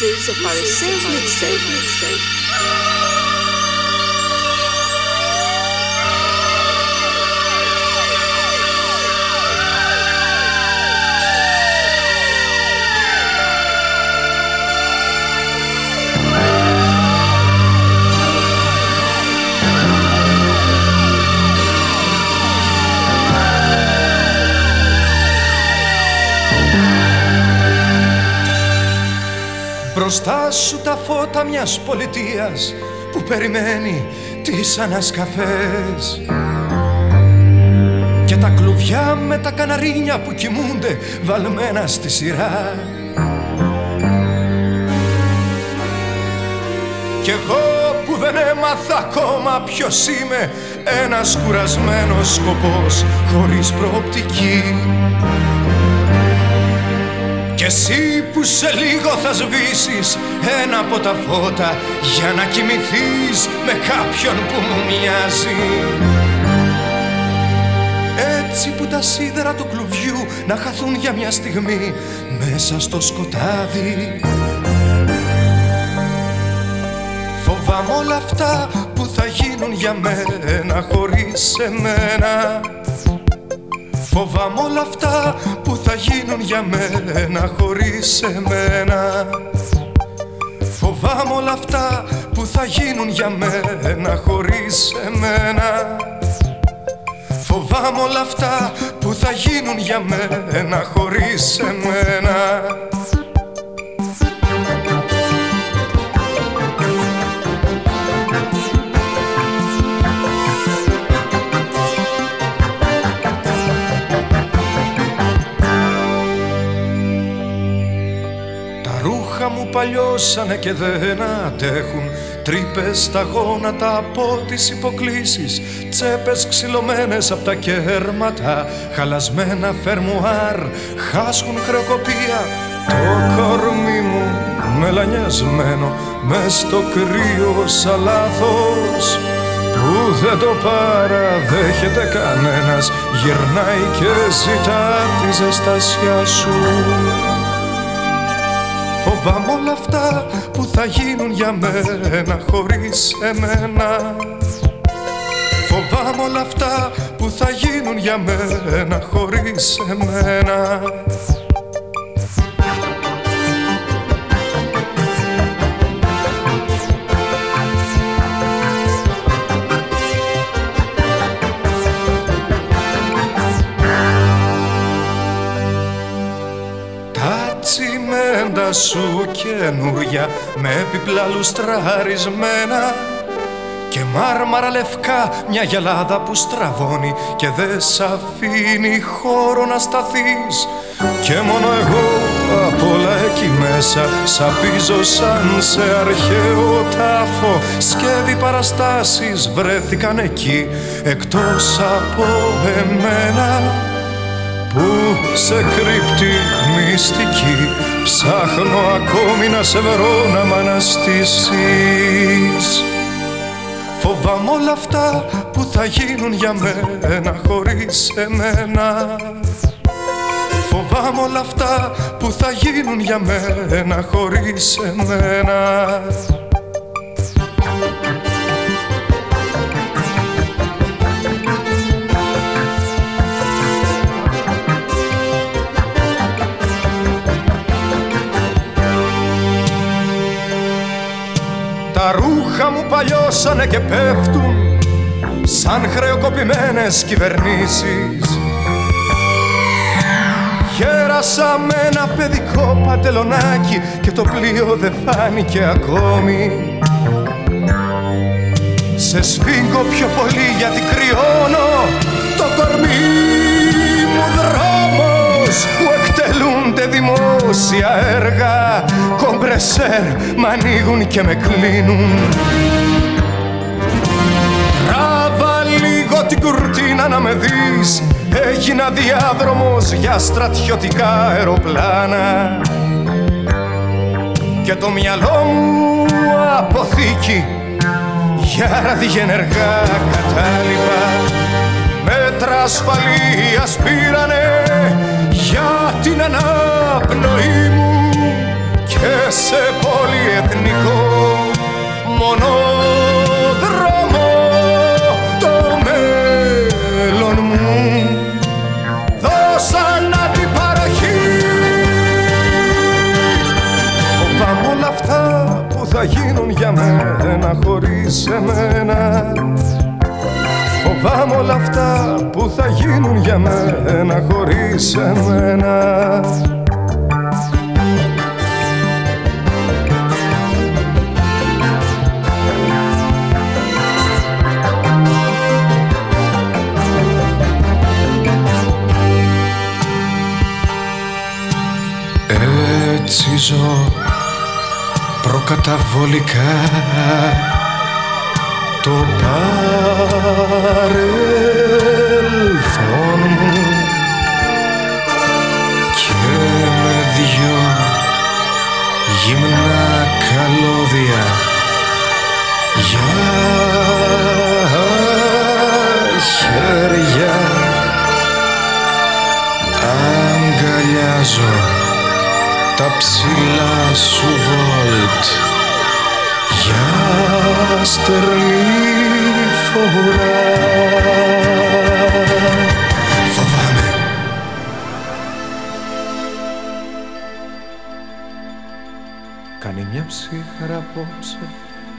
This is a Pharisees mixtape. Μπροστά σου τα φώτα μιας πολιτείας που περιμένει τις ανασκαφές. Και τα κλουβιά με τα καναρίνια που κοιμούνται βαλμένα στη σειρά. Κι εγώ που δεν έμαθα ακόμα ποιος είμαι ένας κουρασμένος σκοπός χωρίς προοπτική κι εσύ που σε λίγο θα σβήσεις ένα από τα φώτα για να κοιμηθείς με κάποιον που μου μοιάζει. Έτσι που τα σίδερα του κλουβιού να χαθούν για μια στιγμή μέσα στο σκοτάδι. Φοβάμαι όλα αυτά που θα γίνουν για μένα χωρίς εμένα Φοβάμαι όλα αυτά που θα γίνουν για μένα χωρίς εμένα. Φοβάμαι όλα αυτά που θα γίνουν για μένα χωρίς εμένα. Φοβάμαι όλα αυτά που θα γίνουν για μένα χωρίς εμένα παλιώσανε και δεν αντέχουν. Τρύπες στα γόνατα από τις υποκλήσεις. Τσέπες ξυλωμένες από τα κέρματα. Χαλασμένα φερμουάρ. Χάσχουν χρεοκοπία. Το κορμί μου μελανιασμένο Μες στο κρύο σαν λάθος. Που δεν το παραδέχεται κανένας. Γυρνάει και ζητά τη ζεστασιά σου Φοβάμαι όλα αυτά που θα γίνουν για μένα χωρίς εμένα. Φοβάμαι όλα αυτά που θα γίνουν για μένα χωρίς εμένα σου καινούρια με επιπλά λουστραρισμένα. Και μάρμαρα λευκά μια γελάδα που στραβώνει και δε σ' αφήνει χώρο να σταθείς. Και μόνο εγώ απ' όλα εκεί μέσα σαπίζω σαν σε αρχαίο τάφο σκεύη παραστάσεις βρέθηκαν εκεί εκτός από εμένα. Που σε κρύπτει μυστική Ψάχνω ακόμη να σε βρω να μ' αναστήσεις. Φοβάμαι όλα αυτά που θα γίνουν για μένα χωρίς εμένα. Φοβάμαι όλα αυτά που θα γίνουν για μένα χωρίς εμένα μου παλιώσανε και πέφτουν σαν χρεοκοπημένες κυβερνήσεις. Γέρασα με ένα παιδικό παντελονάκι και το πλοίο δεν φάνηκε ακόμη. Σε σφίγγω πιο πολύ γιατί κρυώνω το κορμί μου δρόμος που εκτελούνται δημόσια έργα. Κομπρεσέρ μ' ανοίγουν και με κλείνουν την κουρτίνα να με δεις. Έγινα διάδρομος για στρατιωτικά αεροπλάνα. Και το μυαλό μου αποθήκη για ραδιενεργά κατάλοιπα. Μέτρα ασφαλείας πήρανε για την ανάπνοή μου και σε πολυεθνικό μονόδρομο μένα χωρίς εμένα Φοβάμαι όλα αυτά που θα γίνουν για μένα χωρίς εμένα Έτσι ζω προκαταβολικά το παρελθόν μου και με δυο γυμνά καλώδια για χέρια. Αγκαλιάζω τα ψηλά σου βόλτ για στερνή φορά. Φοβάμαι. Κάνει μια ψύχρα απόψε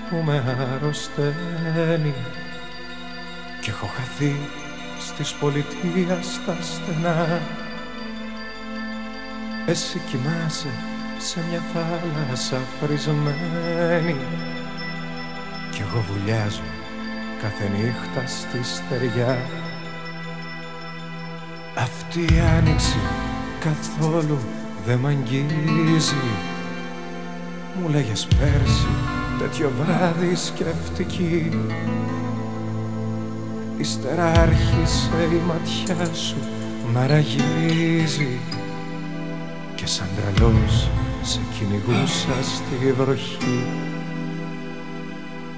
που με αρρωσταίνει. Κι έχω χαθεί στις πολιτείας στα στενά. Εσύ κοιμάσαι σε μια θάλασσα φρισμένη κι εγώ βουλιάζω κάθε νύχτα στη στεριά. Αυτή η άνοιξη καθόλου δεν μ' αγγίζει. Μου λέγες πέρσι τέτοιο βράδυ σκεφτική Ύστερα άρχισε η ματιά σου μαραγίζει Και σαν τρελός σε κυνηγούσα στη βροχή.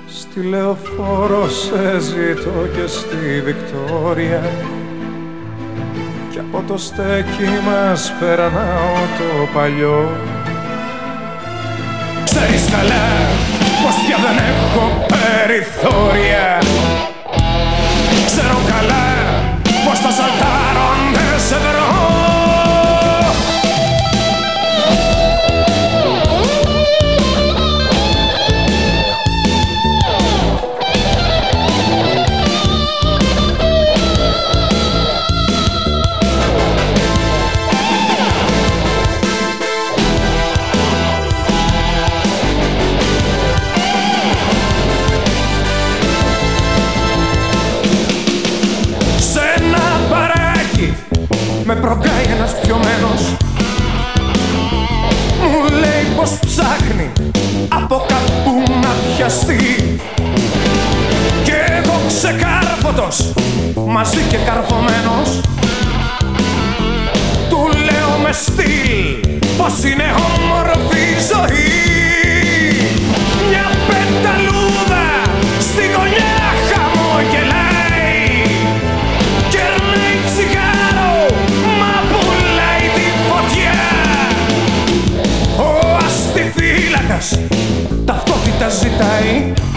Στη λεωφόρο σε ζητώ και στη Βικτόρια. Κι από το στέκι μας περνάω το παλιό. Ξέρεις καλά πως πια δεν έχω περιθώρια πιαστεί Κι εγώ ξεκάρφωτος μαζί και καρφωμένος Του λέω με στυλ πως είναι όμορφη ζωή. Μια πενταλούδα στη γωνιά ταυτότητα ζητάει Μα zita, zita, tá, hein?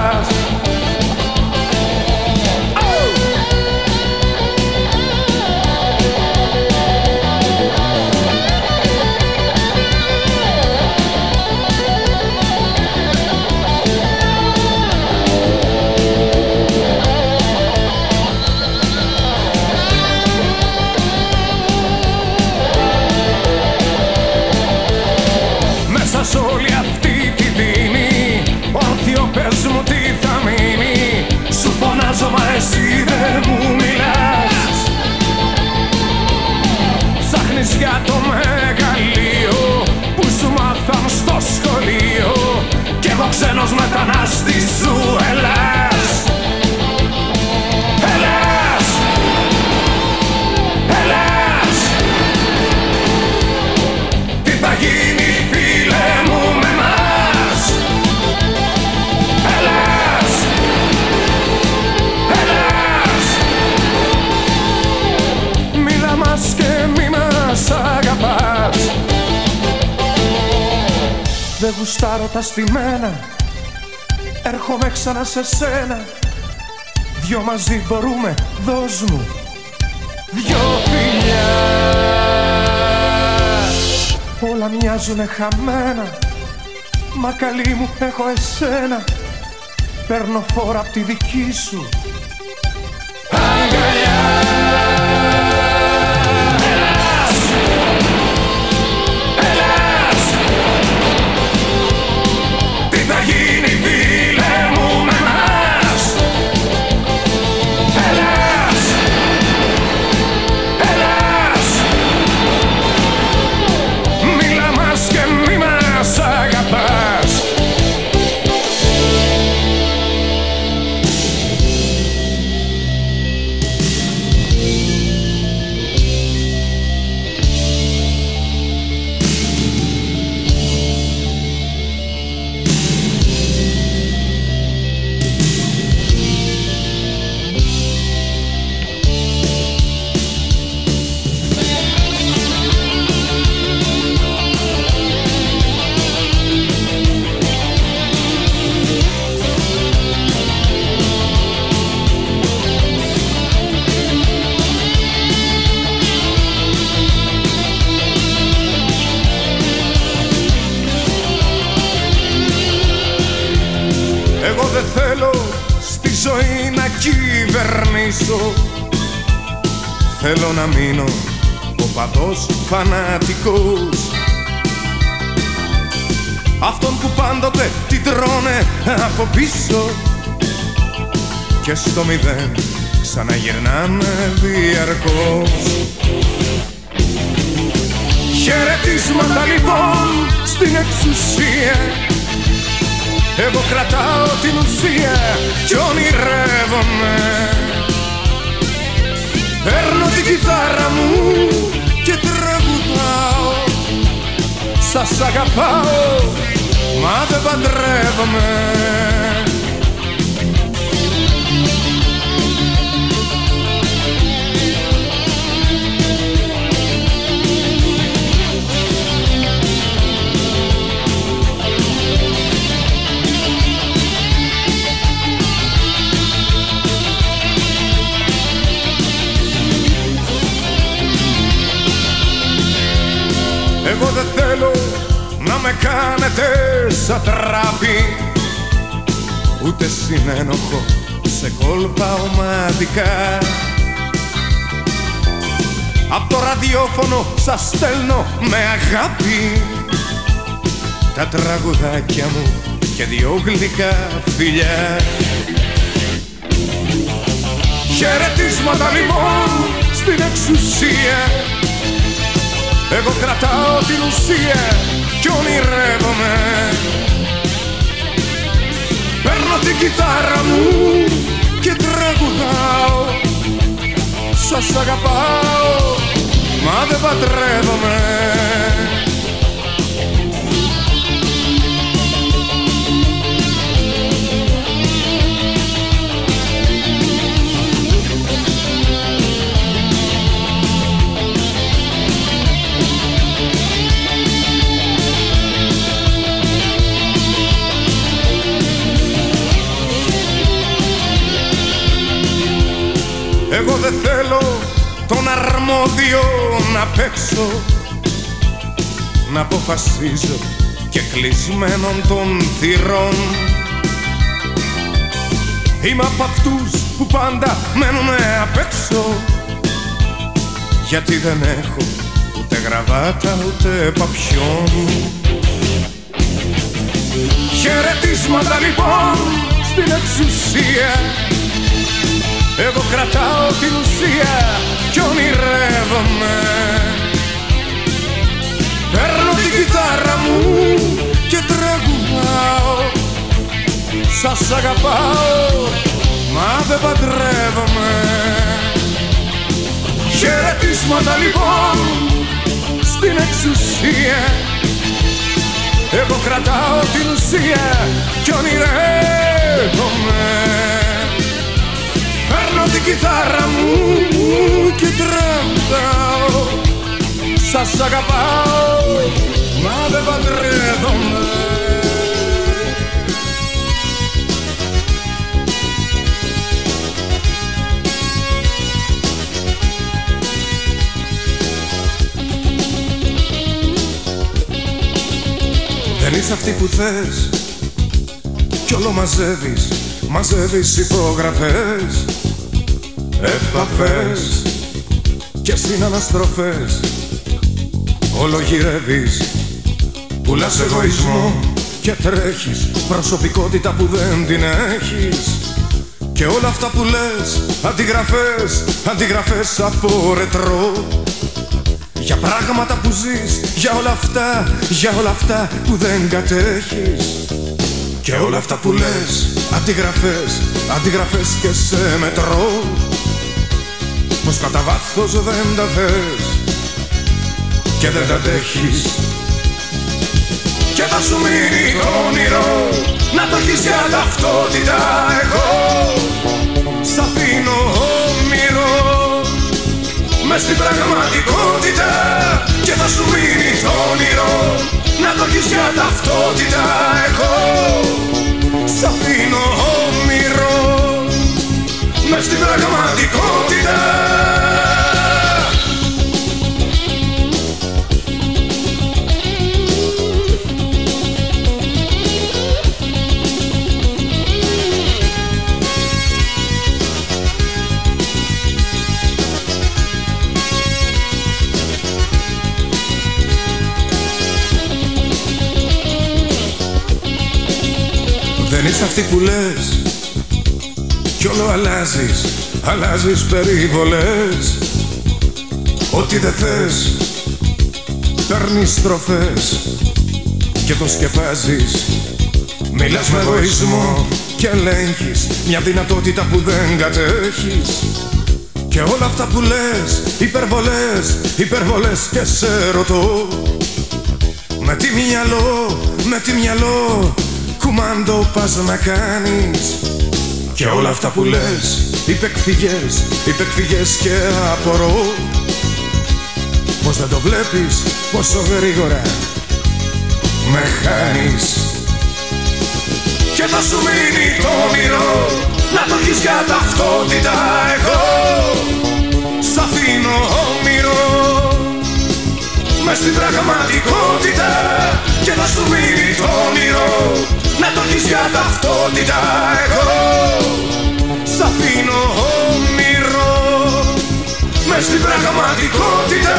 last ξένος μετανάστης σου Ελλάς Δεν γουστάρω τα στημένα. Έρχομαι ξανά σε σένα. Δυο μαζί μπορούμε, δώσ' μου Δυο φιλιά. Όλα μοιάζουνε χαμένα. Μα καλή μου έχω εσένα. Παίρνω φόρα απ' τη δική σου. Αγκαλιά Θέλω να μείνω. Ο παδός φανατικός. Αυτόν που πάντοτε την τρώνε από πίσω. Και στο μηδέν ξαναγυρνάνε διαρκώς. Χαιρετίσματα λοιπόν στην εξουσία. Εγώ κρατάω την ουσία κι ονειρεύομαι. Παίρνω την κιθάρα μου και τραγουδάω. Σας αγαπάω μα δεν παντρεύομαι Εγώ δεν θέλω να με κάνετε σαν τράπη Ούτε συνένοχο σε κόλπα ομαδικά. Απ' το ραδιόφωνο σας στέλνω με αγάπη. Τα τραγουδάκια μου και δυο γλυκά φιλιά. Χαιρετίσματα λοιπόν στην εξουσία εγώ κρατάω την ουσία κι ονειρεύομαι. Παίρνω την κιθάρα μου και τραγουδάω. Σας αγαπάω μα δεν παντρεύομαι Εγώ δεν θέλω τον αρμόδιο να παίξω Να αποφασίζω και κλεισμένων των θυρών. Είμαι από αυτούς που πάντα μένουνε απ' έξω Γιατί δεν έχω ούτε γραβάτα ούτε παπιόν. Χαιρετίσματα λοιπόν στην εξουσία Εγώ κρατάω την ουσία κι ονειρεύομαι. Παίρνω την κιθάρα μου και τραγουδάω Σας αγαπάω μα δεν παντρεύομαι. Χαιρετίσματα λοιπόν στην εξουσία. Εγώ κρατάω την ουσία κι ονειρεύομαι. Παίρνω την κιθάρα μου και τραγουδάω Σας αγαπάω μα δεν παντρεύομαι. Δεν είσαι αυτή που θες Κι όλο μαζεύεις Μαζεύεις υπογραφές Επαφές Και συναναστροφές. Όλο γυρεύεις Πουλάς εγωισμό Και τρέχεις. Προσωπικότητα που δεν την έχεις. Και όλα αυτά που λες Αντιγραφές Αντιγραφές από ρετρό. Για πράγματα που ζεις, για όλα αυτά, για όλα αυτά που δεν κατέχεις. Και όλα αυτά που λες, αντιγραφές, αντιγραφές και σε μετρό Πως κατά βάθος δεν τα θες και δεν τα αντέχεις. Και θα σου μείνει το όνειρο να το έχεις για ταυτότητα εγώ. Σ' αφήνω όμοιρο Μες στην πραγματικότητα Και θα σου μείνει το όνειρο Να το έχεις για ταυτότητα Εγώ. Σ' αφήνω όμοιρο Μες στην πραγματικότητα. Δεν είσαι αυτή που λες. Κι όλο αλλάζεις Αλλάζεις περιβολές. Ό,τι δεν θες Παίρνεις στροφές. Και το σκεπάζεις Μιλάς με εγωισμό Και ελέγχεις. Μια δυνατότητα που δεν κατέχεις. Και όλα αυτά που λες Υπερβολές Υπερβολές και σε ρωτώ. Με τι μυαλό Με τι μυαλό κουμάντο πας να κάνεις Και όλα αυτά που λες υπεκφυγές, υπεκφυγές και απορώ. Πως δεν το βλέπεις πόσο γρήγορα με χάνεις. Και θα σου μείνει το όνειρο να το έχεις για ταυτότητα εγώ. Σ' αφήνω όμοιρο Μες στην πραγματικότητα και θα σου μείνει το όνειρο να το έχεις για ταυτότητα εγώ Σ' αφήνω όμοιρο Μες στην πραγματικότητα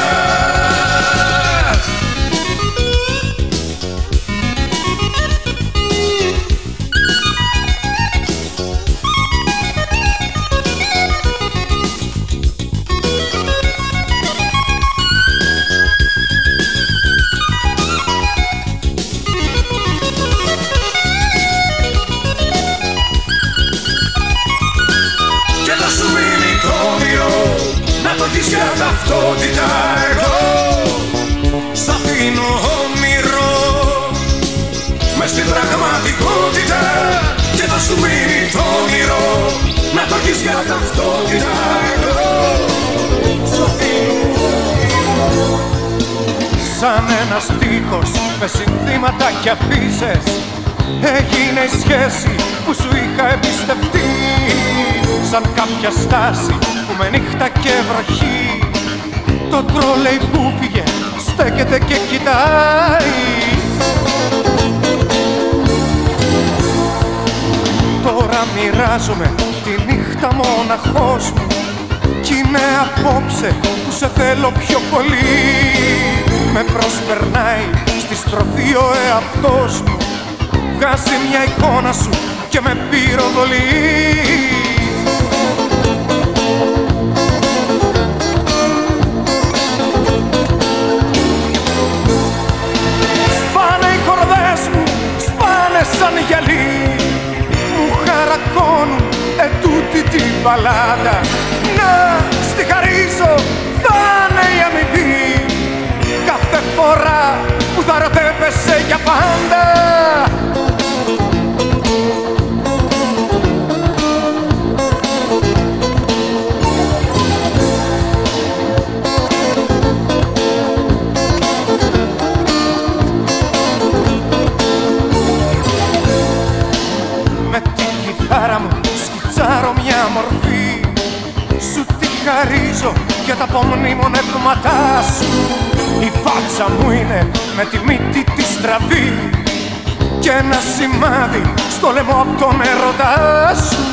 Σαν ένας στίχος με συνθήματα και αφήσεις Έγινε η σχέση που σου είχα εμπιστευτεί. Σαν κάποια στάση που με νύχτα και βροχή. Το τρόλεϊ που φύγε στέκεται και κοιτάει. Τώρα μοιράζομαι τη νύχτα μοναχός μου. Κι είναι απόψε που σε θέλω πιο πολύ με προσπερνάει. Στη στροφή ο εαυτός μου Βγάζει μια εικόνα σου και με πυροβολεί. Σαν γυαλί. Μου χαρακώνουν ετούτη την παλάτα να στη χαρίζω φορά που θα ρωτέπεσαι πάντα. Με την κιθάρα μου μια μορφή. Σου τη χαρίζω για τα πόνη μου σου. Η φάτσα μου είναι με τη μύτη τη στραβή και ένα σημάδι στο λαιμό από τον έρωτά σου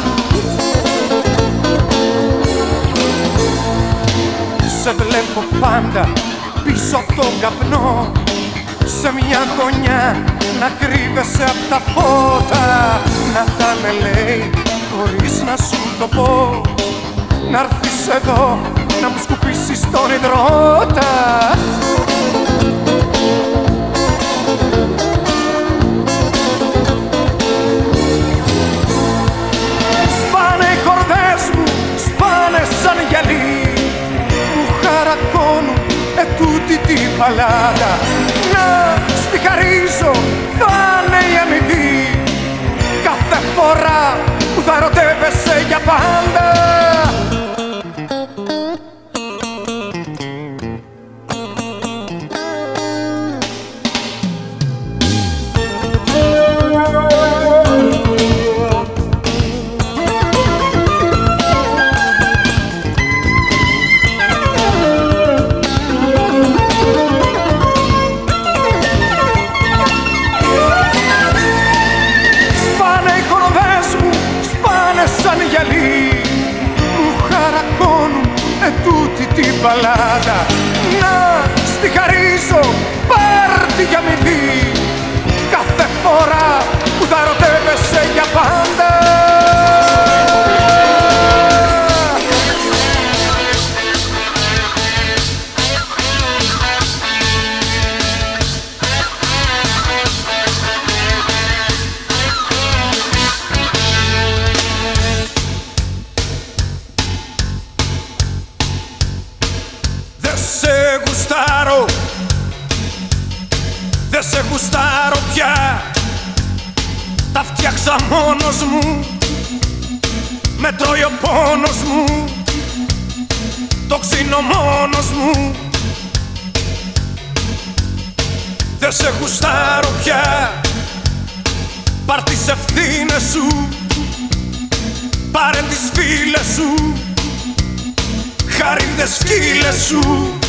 Σε βλέπω πάντα πίσω από τον καπνό σε μια γωνιά να κρύβεσαι από τα φώτα. Να τα λέει χωρίς να σου το πω να έρθεις εδώ να μου σκουπίσεις τον υδρότα σαν γυαλί. Μου χαρακώνουν ετούτη την παλάτα να στη χαρίζω θα είναι η αμοιβή. Κάθε φορά που θα ερωτεύεσαι για πάντα χαρακώνουν ετούτη την παλάτα Να στη χαρίζω, πάρ' τη για αμοιβή Κάθε φορά που θα ερωτεύεσαι για πάντα Jesus.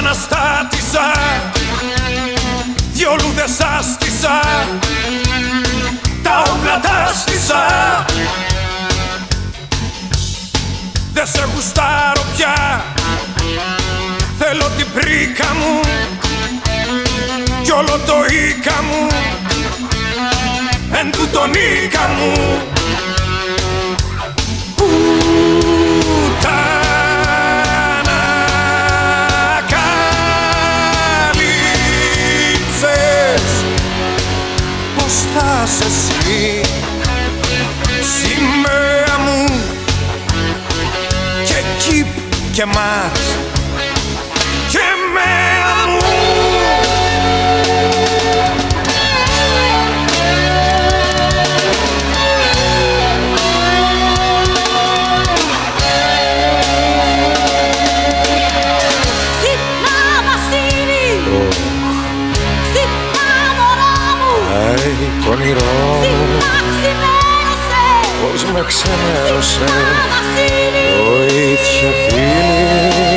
Επαναστάτησα. Δυο λούδες άστησα Τα όπλα τα στήσα Δε σε γουστάρω πια. Θέλω την πρίκα μου. Κι όλο το οίκα μου. Εν τούτον οίκα μου πάλι Σημαία μου Και κύπ και μάτ ξενέρωσε. Ξυπνά Βασίλη Βοήθεια φίλη.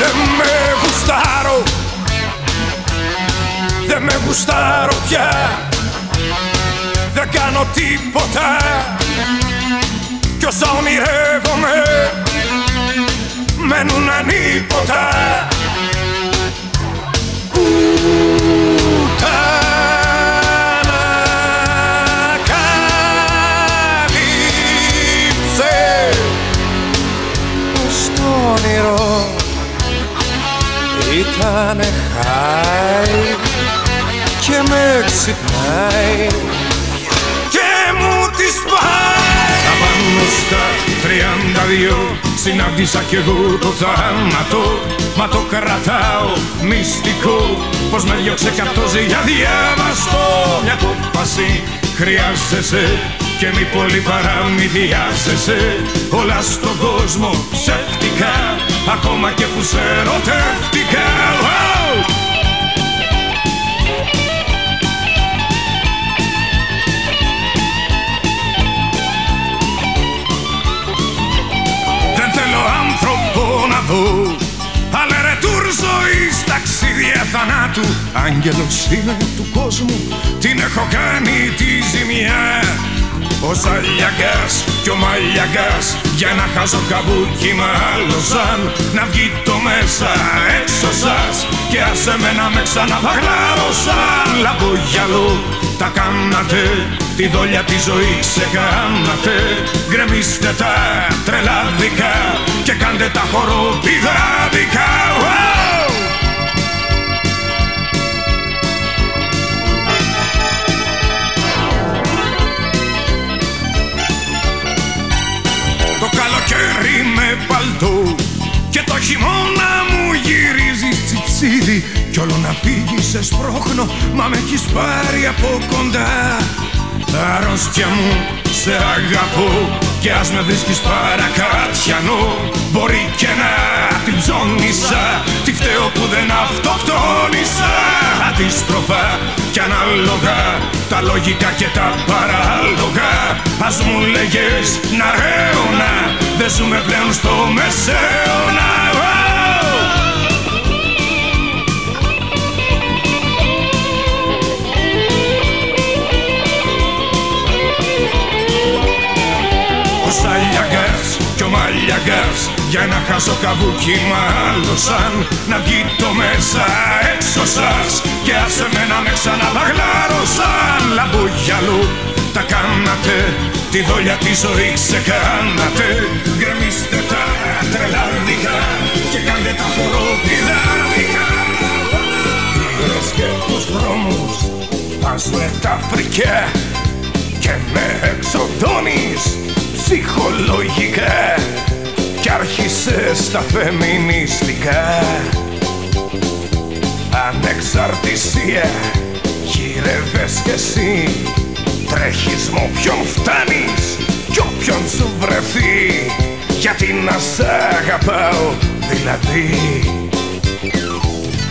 Δεν με γουστάρω. Δεν με γουστάρω πια. Δεν κάνω τίποτα. Κι όσα ονειρεύομαι Μένουν ανίποτα ήταν χάι και με ξυπνάει και μου τη σπάει Απάνω στα τριάντα δυο συνάντησα κι εγώ το θάνατο Μα το κρατάω μυστικό Πως με διώξε κι αυτός για διάβαστο Μια κόπαση χρειάζεσαι και μη πολύ παραμυθιάζεσαι. Όλα στον κόσμο ψεύτικα Ακόμα και που σε ερωτεύτηκα Wow! Δεν θέλω άνθρωπο να δω Αλλά ρε τουρ ζωής ταξίδια θανάτου Άγγελος είναι του κόσμου Την έχω κάνει τη ζημιά ο Σαλιακάς και ο Μαλιακάς Για να χάσω καβούκι μάλωσαν Να βγει το μέσα έξω σας. Και άσε με να με ξαναβαγλάρωσαν Λαμπογιαλό. Τα κάνατε Τη δόλια τη ζωή ξεκάνατε Γκρεμίστε τα τρελάδικα Και κάντε τα χοροπηδάδικα παλτό. Και το χειμώνα μου γυρίζει τσιτσίδι Κι όλο να φύγει σε σπρώχνω Μα με έχεις πάρει από κοντά. Αρρώστια μου σε αγαπώ Και ας με βρίσκεις παρακάτιανο. Μπορεί και να την ψώνισα Τι φταίω που δεν αυτοκτόνησα. Αντίστροφα κι ανάλογα Τα λογικά και τα παράλογα. Ας μου λέγες να ρέωνα Δεν ζούμε πλέον στο μεσαίωνα Wow! Ο Σαλιαγκάς και ο Μαλιαγκάς Για να χάσω καβούκι μάλωσαν Να βγει το μέσα έξω σας Και άσε με να με ξαναβαγλάρωσαν Λαμπούγιαλου τα κάνατε Τη δόλια τη ζωή ξεκάνατε Γκρεμίστε τα τρελάδικα Και κάντε τα χοροπηδάδικα Πήρες και τους δρόμους Πας με τα φρικιά και με εξοδώνεις ψυχολογικά. Κι άρχισες τα φεμινιστικά. Ανεξαρτησία γύρευες κι εσύ Τρέχεις με όποιον φτάνεις κι όποιον σου βρεθεί. Γιατί να σ' αγαπάω δηλαδή.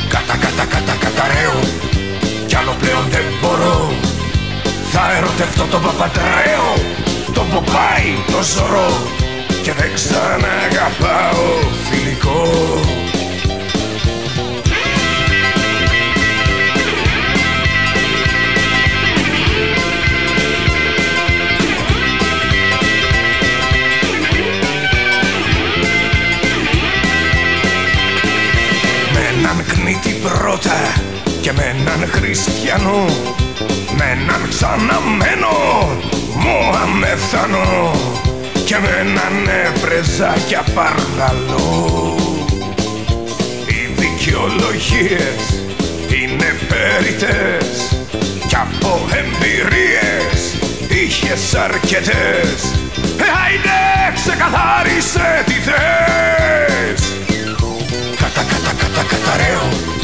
Κατα κατα κατα καταραίω κι άλλο πλέον δεν μπορώ. Θα ερωτευτώ τον Παπαντρέο Τον Ποπάι, τον Ζωρό. Και δεν ξαναγαπάω φιλικό και με έναν χριστιανό με έναν ξαναμένο Μωαμεθανό και με έναν πρεζάκια παρδαλό Οι δικαιολογίες είναι περιτές κι από εμπειρίες είχες αρκετές. Ε, Άιντε ξεκαθάρισε τι θες. Κατακατακατακαταραίω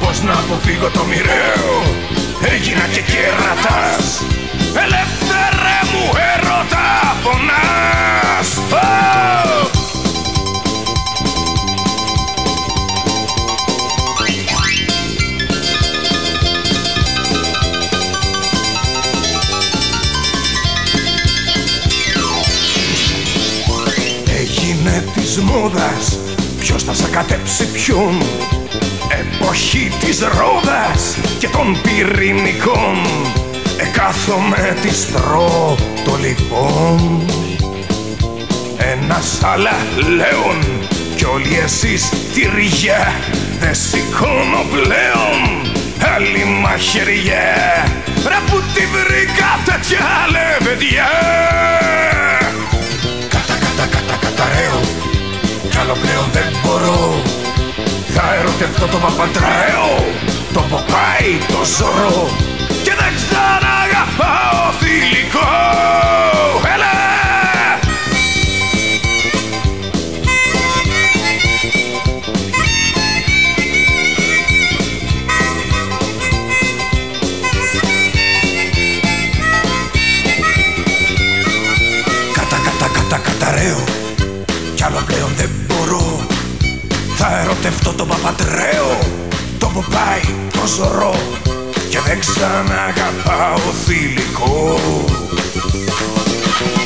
Πώς να αποφύγω το μοιραίο. Έγινα και κερατάς. Ελεύθερε μου έρωτα φωνάς. Έγινε της μόδας Ποιος θα σακατέψει ποιον; Εποχή της ρόδας και των πυρηνικών. Εκάθομαι τη στρώ το λοιπόν. Ένας άλλα λέον κι όλοι εσείς τυριά Δεν σηκώνω πλέον άλλη μαχαιριά. Ρε που τη βρήκα τέτοια λεβεδιά Κατα κατα κατα καταραίω κι άλλο πλέον δεν μπορώ. Θα ερωτευτώ το παπαντραέο Το ποπάι το ζωρό. Και δεν ξαναγαπάω θηλυκό ερωτευτώ τον Παπατρέο Το που πάει το ζωρό Και δεν ξαναγαπάω θηλυκό.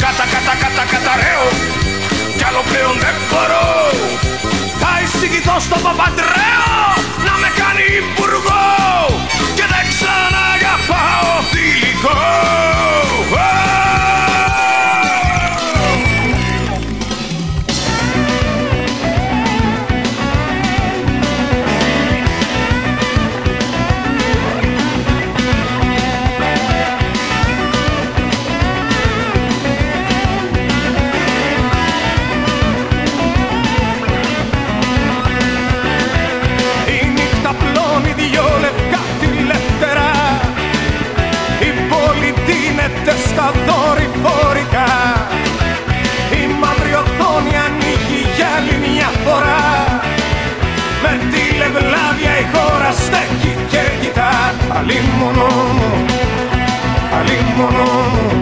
Κατα κατα κατα καταραίω Κι άλλο πλέον δεν μπορώ. Θα εισηγηθώ στον Παπατρέο Να με κάνει υπουργό Και δεν ξαναγαπάω θηλυκό Αλλήμωνο μου, αλλήμωνο μου.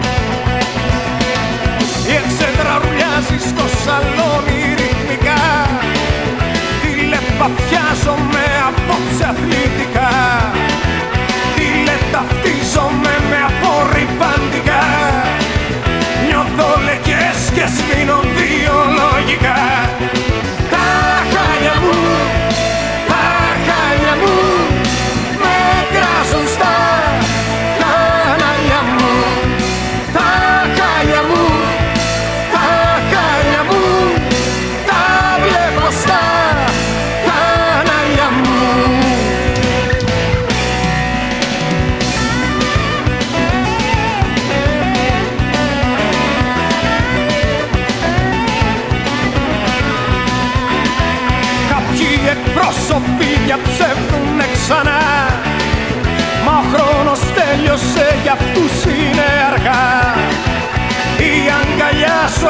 Η εξέδρα ρουλιάζει στο σαλόνι ρυθμικά. Τηλεπαθιάζομαι απόψε αθλητικά. Τηλεταυτίζομαι με απορριπαντικά. Νιώθω λεκές και σβήνω βιολογικά Τα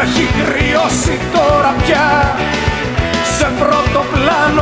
έχει κρυώσει τώρα πια. Σε πρώτο πλάνο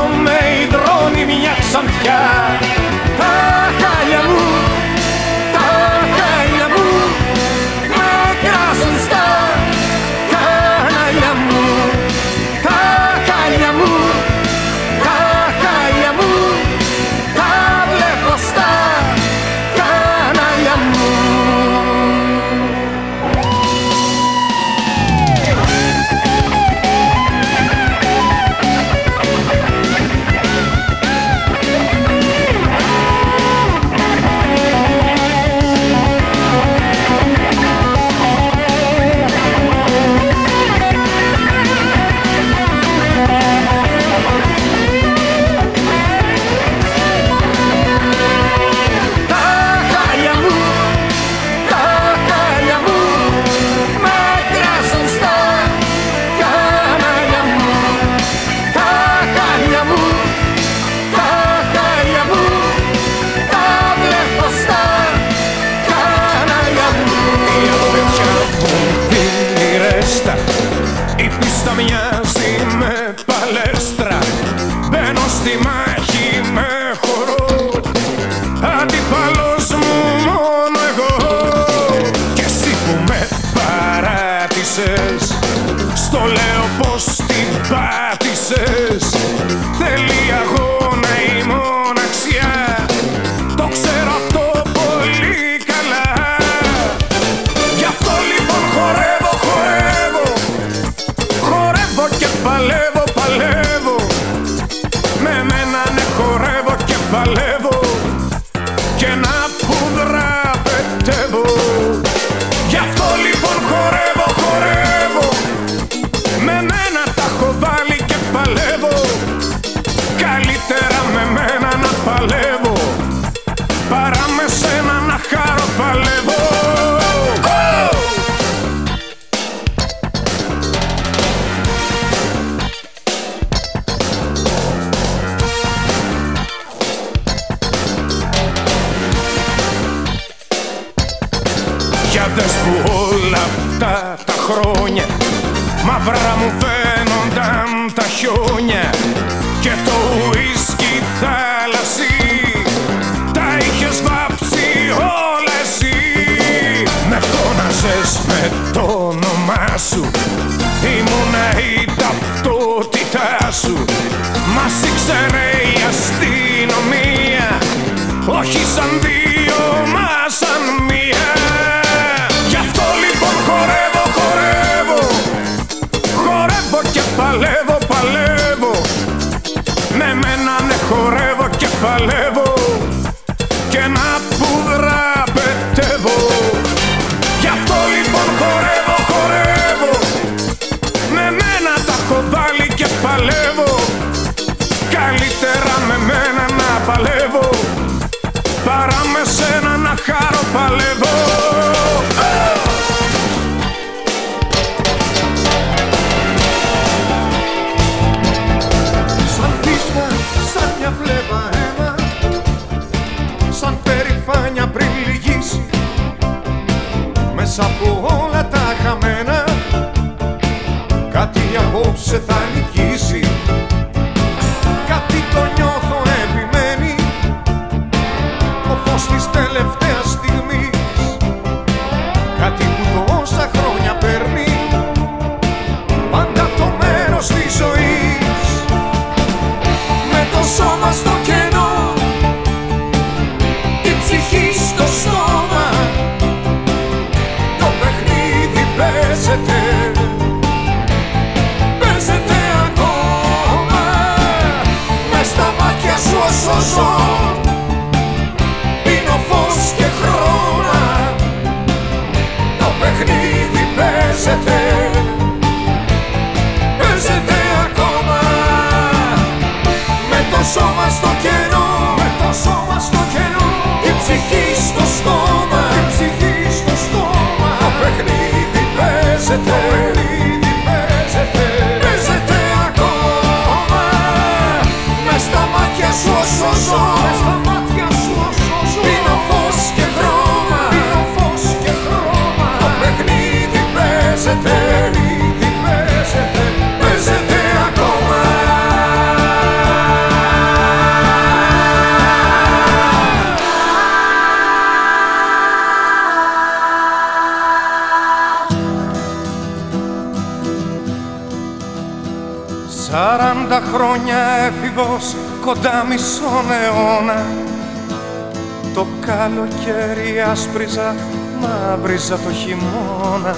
Μα μαύριζα το χειμώνα.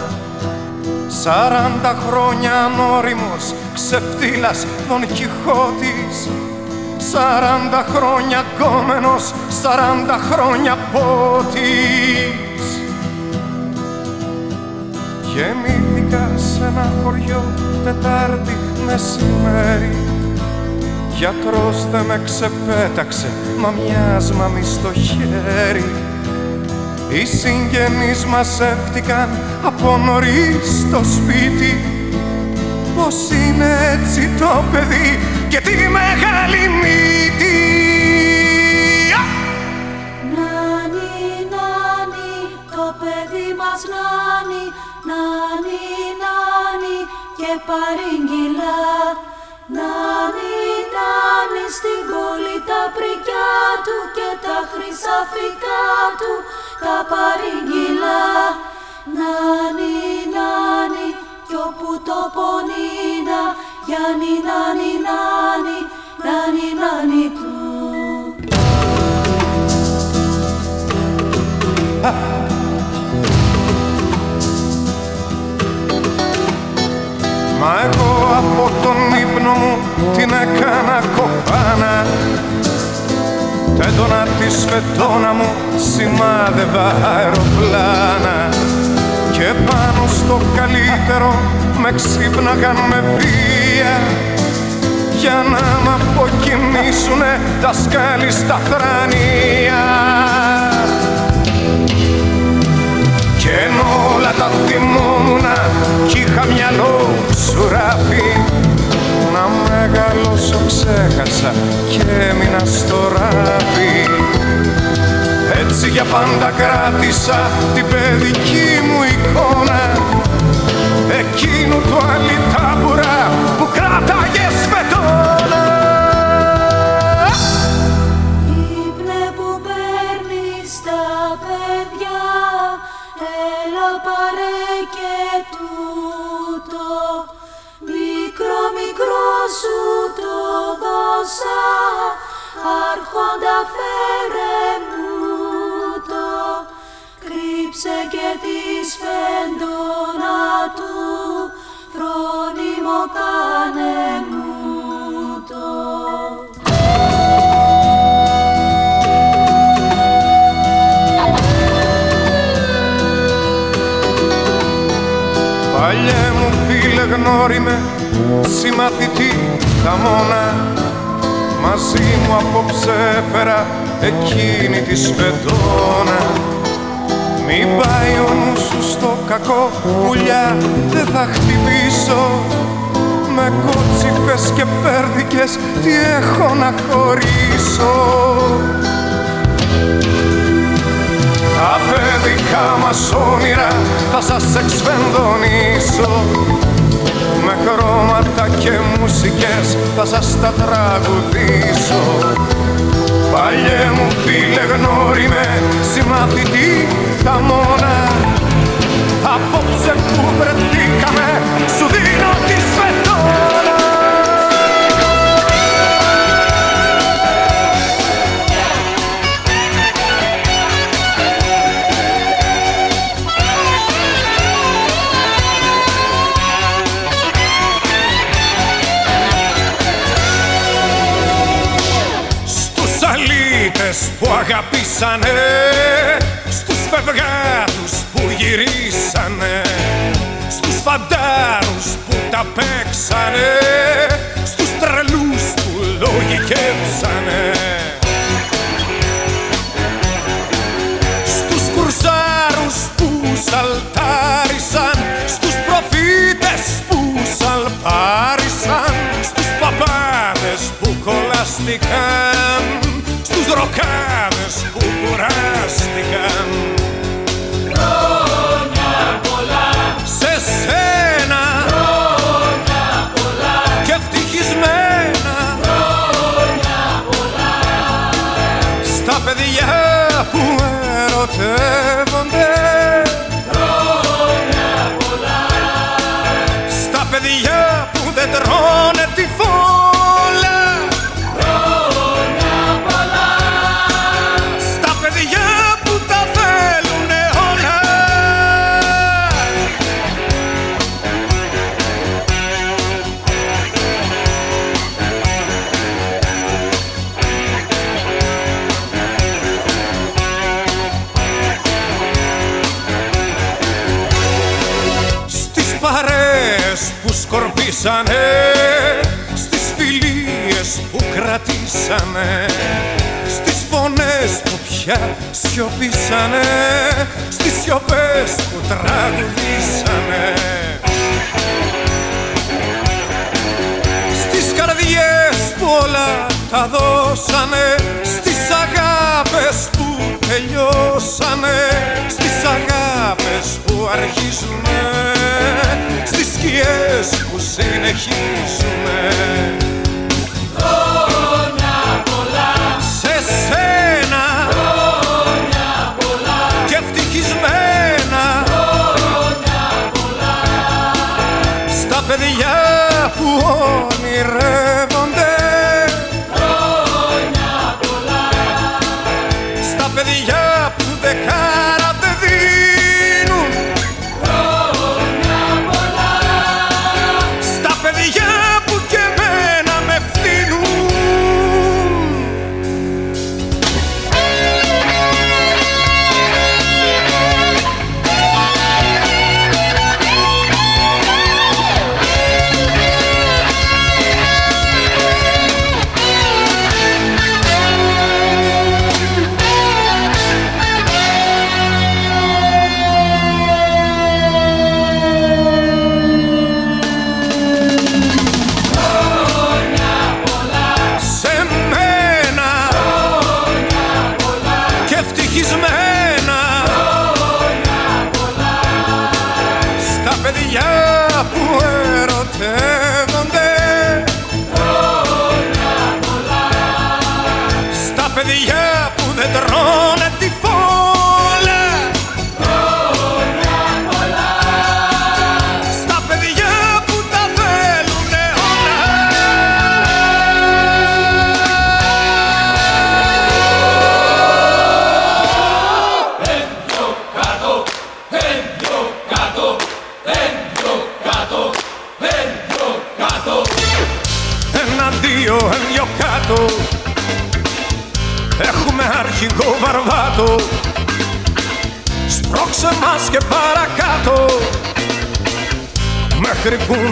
Σαράντα χρόνια ανώριμος, ξεφτύλας τον Κιχώτης. Σαράντα χρόνια κόμενος, σαράντα χρόνια πότης. Γεμήθηκα σε ένα χωριό Τετάρτη μεσημέρι γιατρός δεν με ξεπέταξε, μα μοιάσμα μη στο χέρι. Οι συγγενείς μας έφτιαν από νωρίς το σπίτι. Πώς είναι έτσι το παιδί και τη μεγάλη μύτη. Νάνι, νάνι, το παιδί μας νάνι Νάνι, νάνι και παρήγγυλα. Νάνι, νάνι στην κόλλη τα πρικιά του και τα χρυσαφικά του παρήγγυλα Νάνι, νάνι, κι όπου το πονίνα Γιάννη, νάνι, νάνι, νάνι, νάνι του. Μα εγώ από τον ύπνο μου την έκανα κοπάνα. Τ' έντονα της σφετώνα μου σημάδευα αεροπλάνα Και πάνω στο καλύτερο με ξύπναγαν με βία. Για να μ' αποκοιμήσουνε τα σκάλι στα θρανία. Κι ενώ όλα τα θυμόμουνα κι είχα μυαλό σουράφι Να μεγαλώσω ξέχασα και έμεινα στο ράβι. Έτσι για πάντα κράτησα την παιδική μου εικόνα. Εκείνου του αλυτάμπουρα που κράταγες Άρχοντα φέρε μου το. Κρύψε και τη σφεντόνα του. Φρόνιμο κάνε μου το. Παλιέ μου φίλε γνώριμε συμμαθητή χαμόνα Μαζί μου απόψε έφερα εκείνη τη σφεντόνα Μην πάει ο νους σου στο κακό πουλιά δεν θα χτυπήσω. Με κότσιφες και πέρδικες τι έχω να χωρίσω. Τα παιδικά μας όνειρα θα σας εξφενδονήσω Με χρώματα και μουσικές θα σας τα τραγουδήσω. Παλιέ μου φίλε γνώριμε συμμαθητή τα μόνα. Απόψε που βρεθήκαμε σου δίνω τη σφεντόνα αγαπήσανε Στους φευγάτους που γυρίσανε Στους φαντάρους που τα παίξανε deserve κρατήσανε Στις φωνές που πια σιωπήσανε Στις σιωπές που τραγουδήσανε. Στις καρδιές που όλα τα δώσανε Στις αγάπες που τελειώσανε Στις αγάπες που αρχίζουνε Στις σκιές που συνεχίζουνε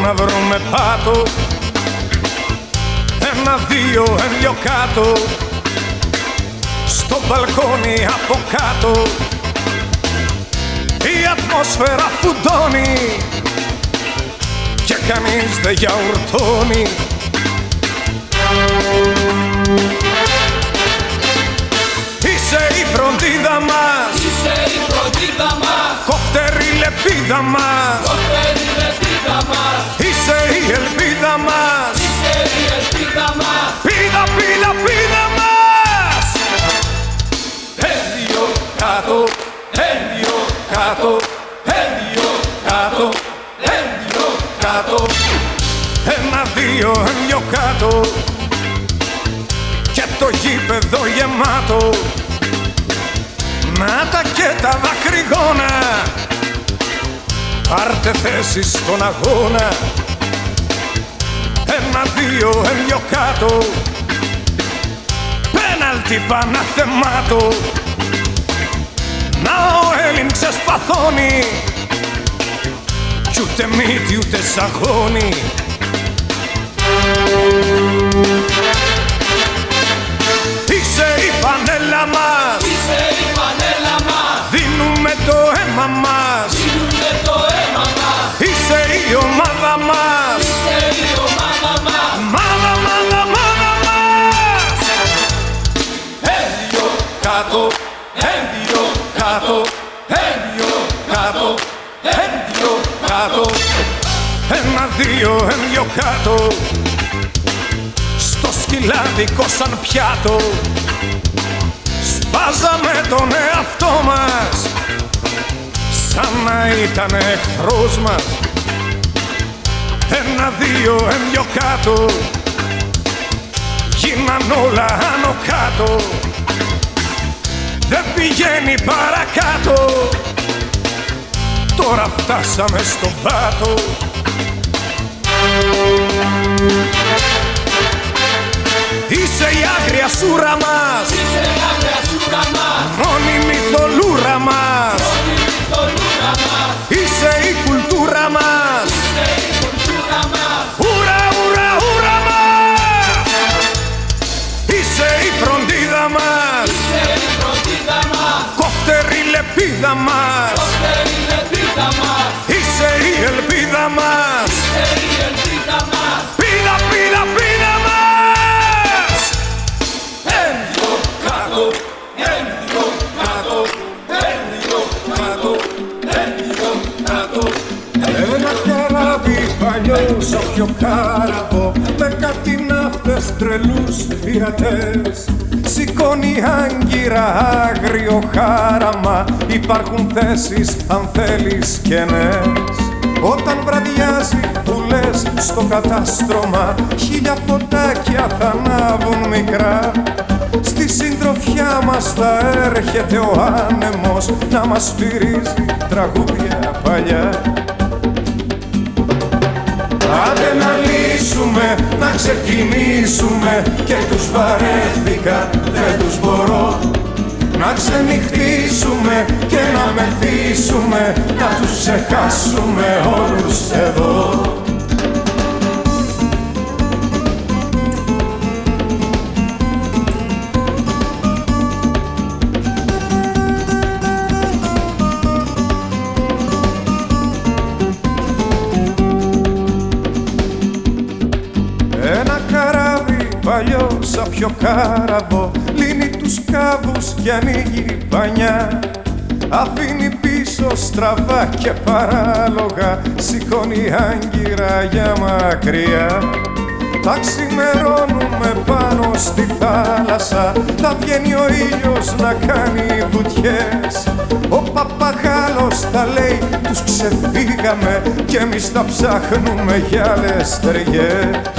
να βρούμε πάτο. Ένα, δύο, δυο κάτω. Στο μπαλκόνι από κάτω. Η ατμόσφαιρα φουντώνει και κανείς δεν γιαουρτώνει. Είσαι η φροντίδα μας, Είσαι η φροντίδα μας. Κοφτερή λεπίδα μας. Κοφέρι λεπίδα μας. Είσαι η ελπίδα μας, Είσαι η ελπίδα μας. Πίδα, πίδα, πίδα μας. Ένδυο κάτω, ένδυο κάτω, ένδυο κάτω, ένδυο κάτω. Ένα, δύο, ένδυο κάτω. Και το γήπεδο γεμάτο. Να τα και τα δακρυγόνα Πάρτε θέση στον αγώνα. Ένα, δύο, ένδυο κάτω. Πέναλτι παναθεμάτο. Να ο Έλλην ξεσπαθώνει. Κι ούτε μύτη ούτε σαγόνι. Είσαι η φανέλα μας. Είσαι η φανέλα μας Δίνουμε το αίμα μας. Δίνουμε το αίμα μας Είσαι η ομάδα μας. Είσαι η ομάδα μας. Μάδα, μάδα, μάδα μας Ένδυο κάτω, ένδυο κάτω, ένδυο κάτω, ένδυο κάτω. Ένα, δύο, ένδυο κάτω. Στο σκυλάδικο σαν πιάτο. Σπάζαμε τον εαυτό μας Σαν να ήταν εχθρός μας. Ένα, δύο, ένδυο κάτω. Γίναν όλα άνω κάτω. Δεν πηγαίνει παρακάτω. Τώρα φτάσαμε στον πάτο. Είσαι η άγρια σούρα μας. Είσαι η άγρια σούρα μας παλιό σαν πιο κάραβο Με κάτι ναύτες τρελούς πειρατές Σηκώνει άγκυρα άγριο χάραμα Υπάρχουν θέσεις αν θέλεις κενές. Όταν βραδιάζει που πολλές στο κατάστρωμα Χίλια φωτάκια θα ανάβουν μικρά. Στη συντροφιά μας θα έρχεται ο άνεμος Να μας στηρίζει τραγούδια παλιά Άντε να λύσουμε, να ξεκινήσουμε. Και τους βαρέθηκα, δεν τους μπορώ. Να ξενυχτήσουμε και να μεθύσουμε. Να τους ξεχάσουμε όλους εδώ σαν πιο κάραβο τους κάβους κι ανοίγει πανιά Αφήνει πίσω στραβά και παράλογα Σηκώνει άγκυρα για μακριά. Θα ξημερώνουμε πάνω στη θάλασσα Θα βγαίνει ο ήλιος να κάνει βουτιές. Ο παπαγάλος θα λέει τους ξεφύγαμε Κι εμείς θα ψάχνουμε για άλλες Άντε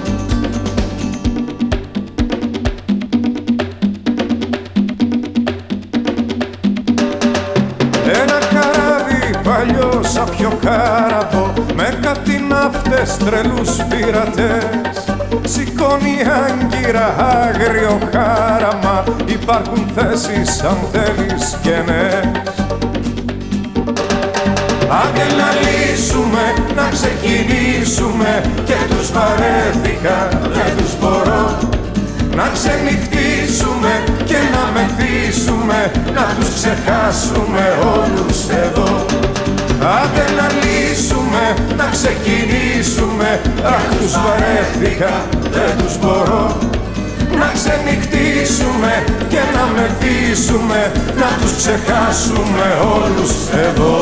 ναύτες τρελούς πειρατές Σηκώνει άγκυρα άγριο χάραμα. Υπάρχουν θέσεις αν θέλεις και ναι. Άντε να λύσουμε, να ξεκινήσουμε. Και τους βαρέθηκα, δεν τους μπορώ. Να ξενυχτήσουμε και να μεθύσουμε. Να τους ξεχάσουμε όλους εδώ. Άντε να λύσουμε, να ξεκινήσουμε. Αχ τους βαρέθηκα, δεν τους μπορώ. Να ξενυχτήσουμε και να μεθύσουμε. Να τους ξεχάσουμε όλους εδώ.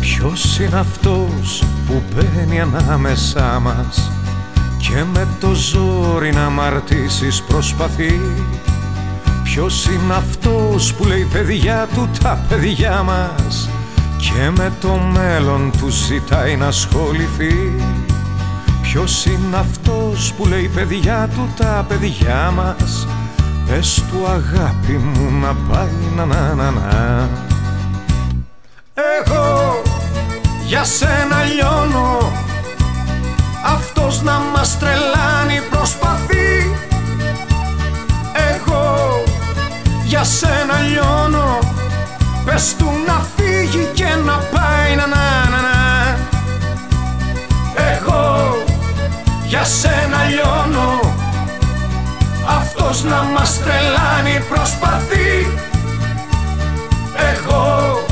Ποιος είναι αυτός που μπαίνει ανάμεσά μας και με το ζόρι να μαρτήσεις προσπαθεί; Ποιος είναι αυτός που λέει παιδιά του τα παιδιά μας και με το μέλλον του ζητάει να ασχοληθεί. Ποιος είναι αυτός που λέει παιδιά του τα παιδιά μας Πες του αγάπη μου να πάει να να να να Εγώ για σένα λιώνω Αυτός να μας τρελάνει προσπαθεί. Εγώ για σένα λιώνω Πες του να φύγει και να πάει να να να να. Εγώ για σένα λιώνω. Αυτός να μας τρελάνει προσπαθεί. Εγώ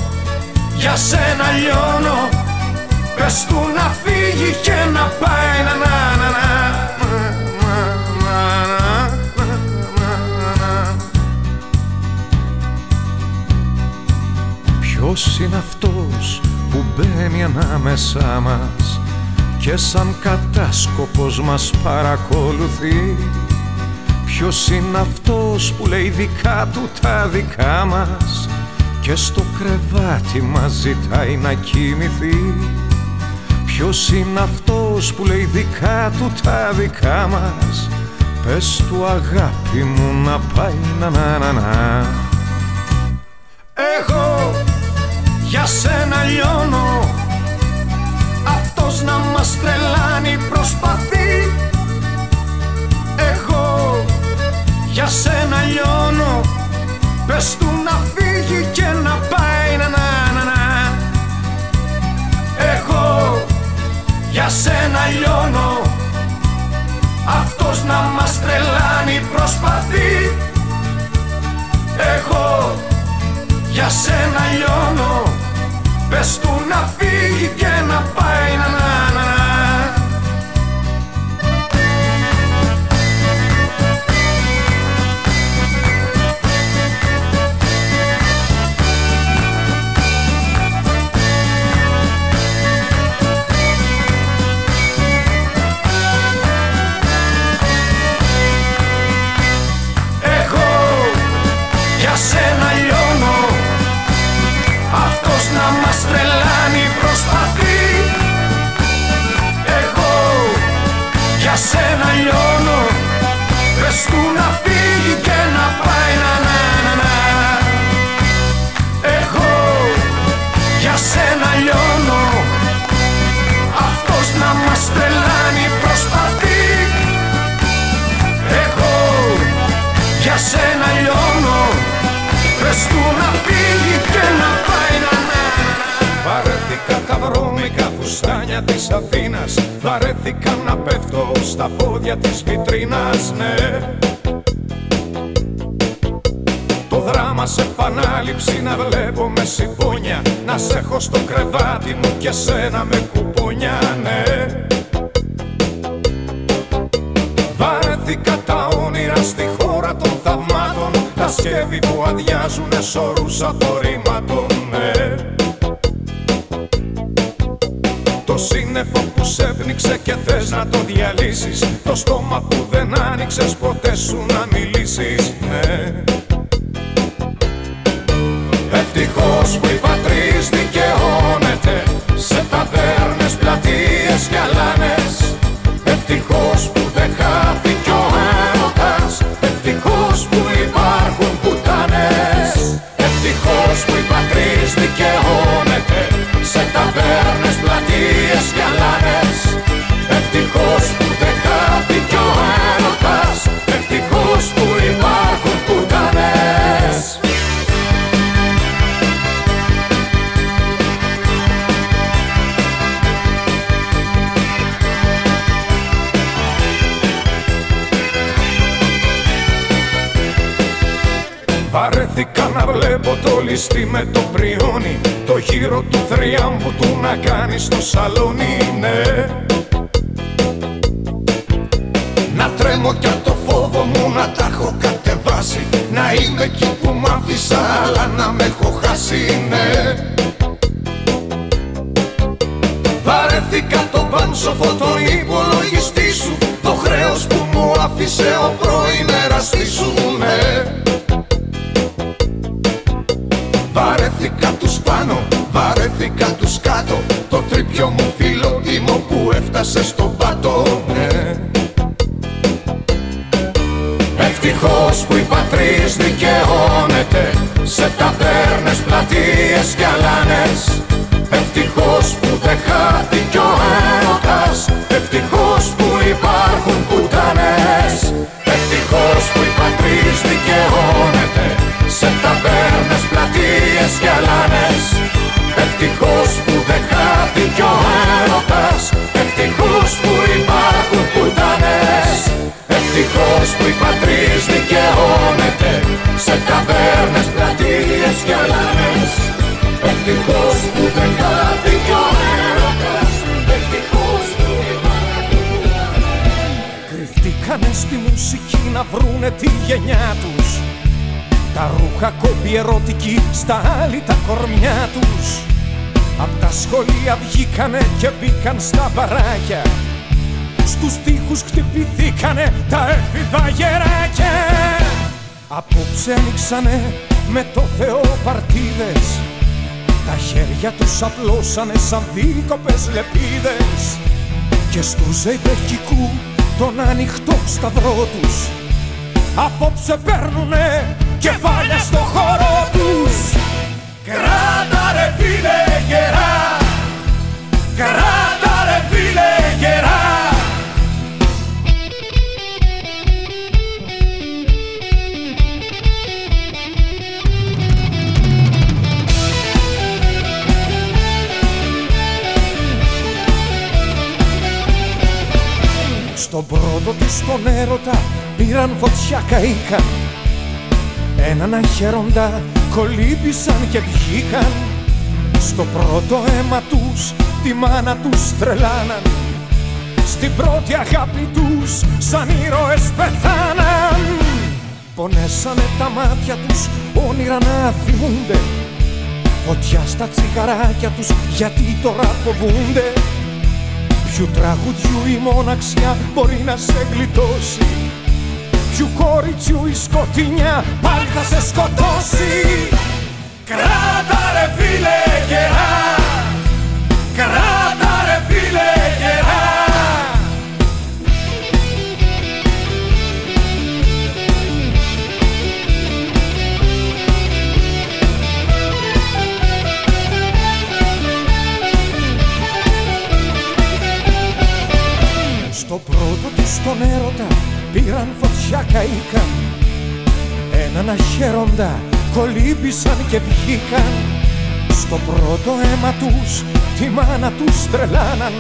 για σένα λιώνω. Πες του να φύγει και να πάει να να να να Ποιος είναι αυτός που μπαίνει ανάμεσά μας και σαν κατάσκοπος μας παρακολουθεί; Ποιος είναι αυτός που λέει δικά του τα δικά μας και στο κρεβάτι μας ζητάει να κοιμηθεί; Ποιος είναι αυτός που λέει δικά του τα δικά μας Πες του αγάπη μου να πάει να να να να Εγώ για σένα λιώνω. Αυτός να μας τρελάνει προσπαθεί. Εγώ για σένα λιώνω. Πες του να φύγει και να πάει. Να να να να. Εγώ για σένα λιώνω. Αυτός να μας τρελάνει προσπαθεί. Εγώ για σένα λιώνω Πες του να φύγει και να πάει. Να να να του να φύγει και να πάει να να να να. Εγώ για σένα λιώνω. Αυτός να μας τρελάνει προσπαθεί. Εγώ για σένα λιώνω. Πες του να φύγει και να πάει να να Βαρέθηκα τα βρώμικα φουστάνια της Αθήνας Βαρέθηκα να πέφτω στα πόδια της βιτρίνας, ναι το δράμα σε επανάληψη να βλέπω με συμπόνια Να σε έχω στο κρεβάτι μου και σένα με κουπόνια, ναι Βαρέθηκα τα όνειρα στη χώρα των θαυμάτων Τα σχέδι που αδειάζουνε σωρούς απορρίμματων ναι. Το σύννεφο που σε έπνιξε και θες να το διαλύσεις. Το στόμα που δεν άνοιξες ποτέ σου να μιλήσεις. Ναι. Ευτυχώς που η πατρίς δικαιώνεται Σε ταβέρνες, πλατείες και αλάνες Ευτυχώς που δεν χάθηκε πλατείες βλέπω το ληστή με το πριόνι. Το γύρο του θριάμβου του να κάνει στο σαλόνι, ναι. Να τρέμω κι απ' το φόβο μου να τα έχω κατεβάσει. Να είμαι εκεί που μ' άφησα αλλά να με έχω χάσει, ναι. Βαρέθηκα το πάνσοφο τον υπολογιστή σου. Το χρέος που μου άφησε ο πρώην εραστής σου, ναι Βαρέθηκα τους πάνω, βαρέθηκα τους κάτω. Το τρίπιο μου φιλότιμο που έφτασε στον πάτο ναι. Ευτυχώς που η πατρίς δικαιώνεται. Σε ταβέρνες, πλατείες και αλάνες. Ευτυχώς που δεν χάθηκε ο έρωτας. Ευτυχώς που υπάρχουν πουτάνες. Ευτυχώς που η πατρίς δικαιώνεται. Σε ταβέρνες, πλατείες και αλάνες Ευτυχώς που δεν χάθηκε ο έρωτας Ευτυχώς που υπάρχουν πουτάνες Ευτυχώς που η πατρίς δικαιώνεται Σε ταβέρνες, πλατείες και αλάνες Ευτυχώς που δεν χάθηκε ο έρωτας Ευτυχώς που υπάρχουν Κρυφτήκανε στη μουσική να βρούνε τη γενιά τους Τα ρούχα κόμπι ερωτικοί στα άλλη τα κορμιά τους. Απ' τα σχολεία βγήκανε και μπήκαν στα μπαράκια. Στους τοίχους χτυπηθήκανε τα έφηβα γεράκια. Απόψε ανοίξανε με το Θεό παρτίδες. Τα χέρια τους απλώσανε σαν δίκοπες λεπίδες. Και στους ζεϊπεκικού τον ανοιχτό σταυρό τους. Απόψε παίρνουνε κεφάλια στο χώρο τους. Κράτα ρε φίλε γερά. Κράτα ρε φίλε γερά. Στον πρώτο της τον έρωτα πήραν φωτιά καήκαν Έναν αχαίροντα κολύμπησαν και βγήκαν. Στο πρώτο αίμα τους τη μάνα τους τρελάναν. Στην πρώτη αγάπη τους σαν ήρωες πεθάναν. Πονέσανε τα μάτια τους όνειρα να θυμούνται. Φωτιά στα τσιγαράκια τους γιατί τώρα φοβούνται. Ποιου τραγουδιού η μόναξιά μπορεί να σε γλιτώσει Ποιου κοριτσιού η σκοτεινιά πάλι θα σε σκοτώσει. Κράτα ρε φίλε γερά. Κράτα ρε φίλε γερά. Στο πρώτο τους τον έρωτα πήραν φωτιά καήκαν Έναν αχαίροντα κολύμπησαν και βγήκαν. Στο πρώτο αίμα τους τη μάνα τους τρελάναν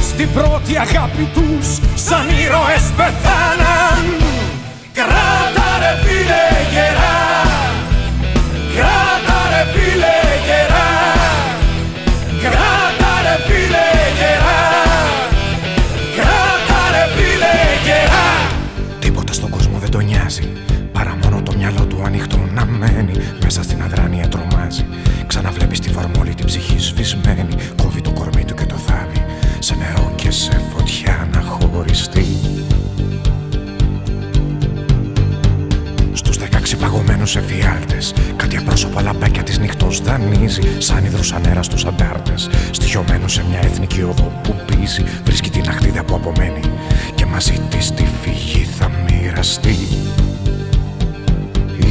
Στην πρώτη αγάπη τους σαν ήρωες πεθάναν. Κράτα ρε φίλε γερά Μέσα στην αδράνεια τρομάζει. Ξαναβλέπει τη φορμόλη την ψυχή σβησμένη. Κόβει το κορμί του και το θάβει. Σε νερό και σε φωτιά να χωριστεί. Στους 16 παγωμένους εφιάλτες Κάτι απρόσωπο λαμπάκια της νυχτός δανείζει Σαν υδρος ανέρας στους αντάρτες Στοιχειωμένο σε μια εθνική οδό που πίζει Βρίσκει την αχτίδα που απομένει Και μαζί της τη φυγή θα μοιραστεί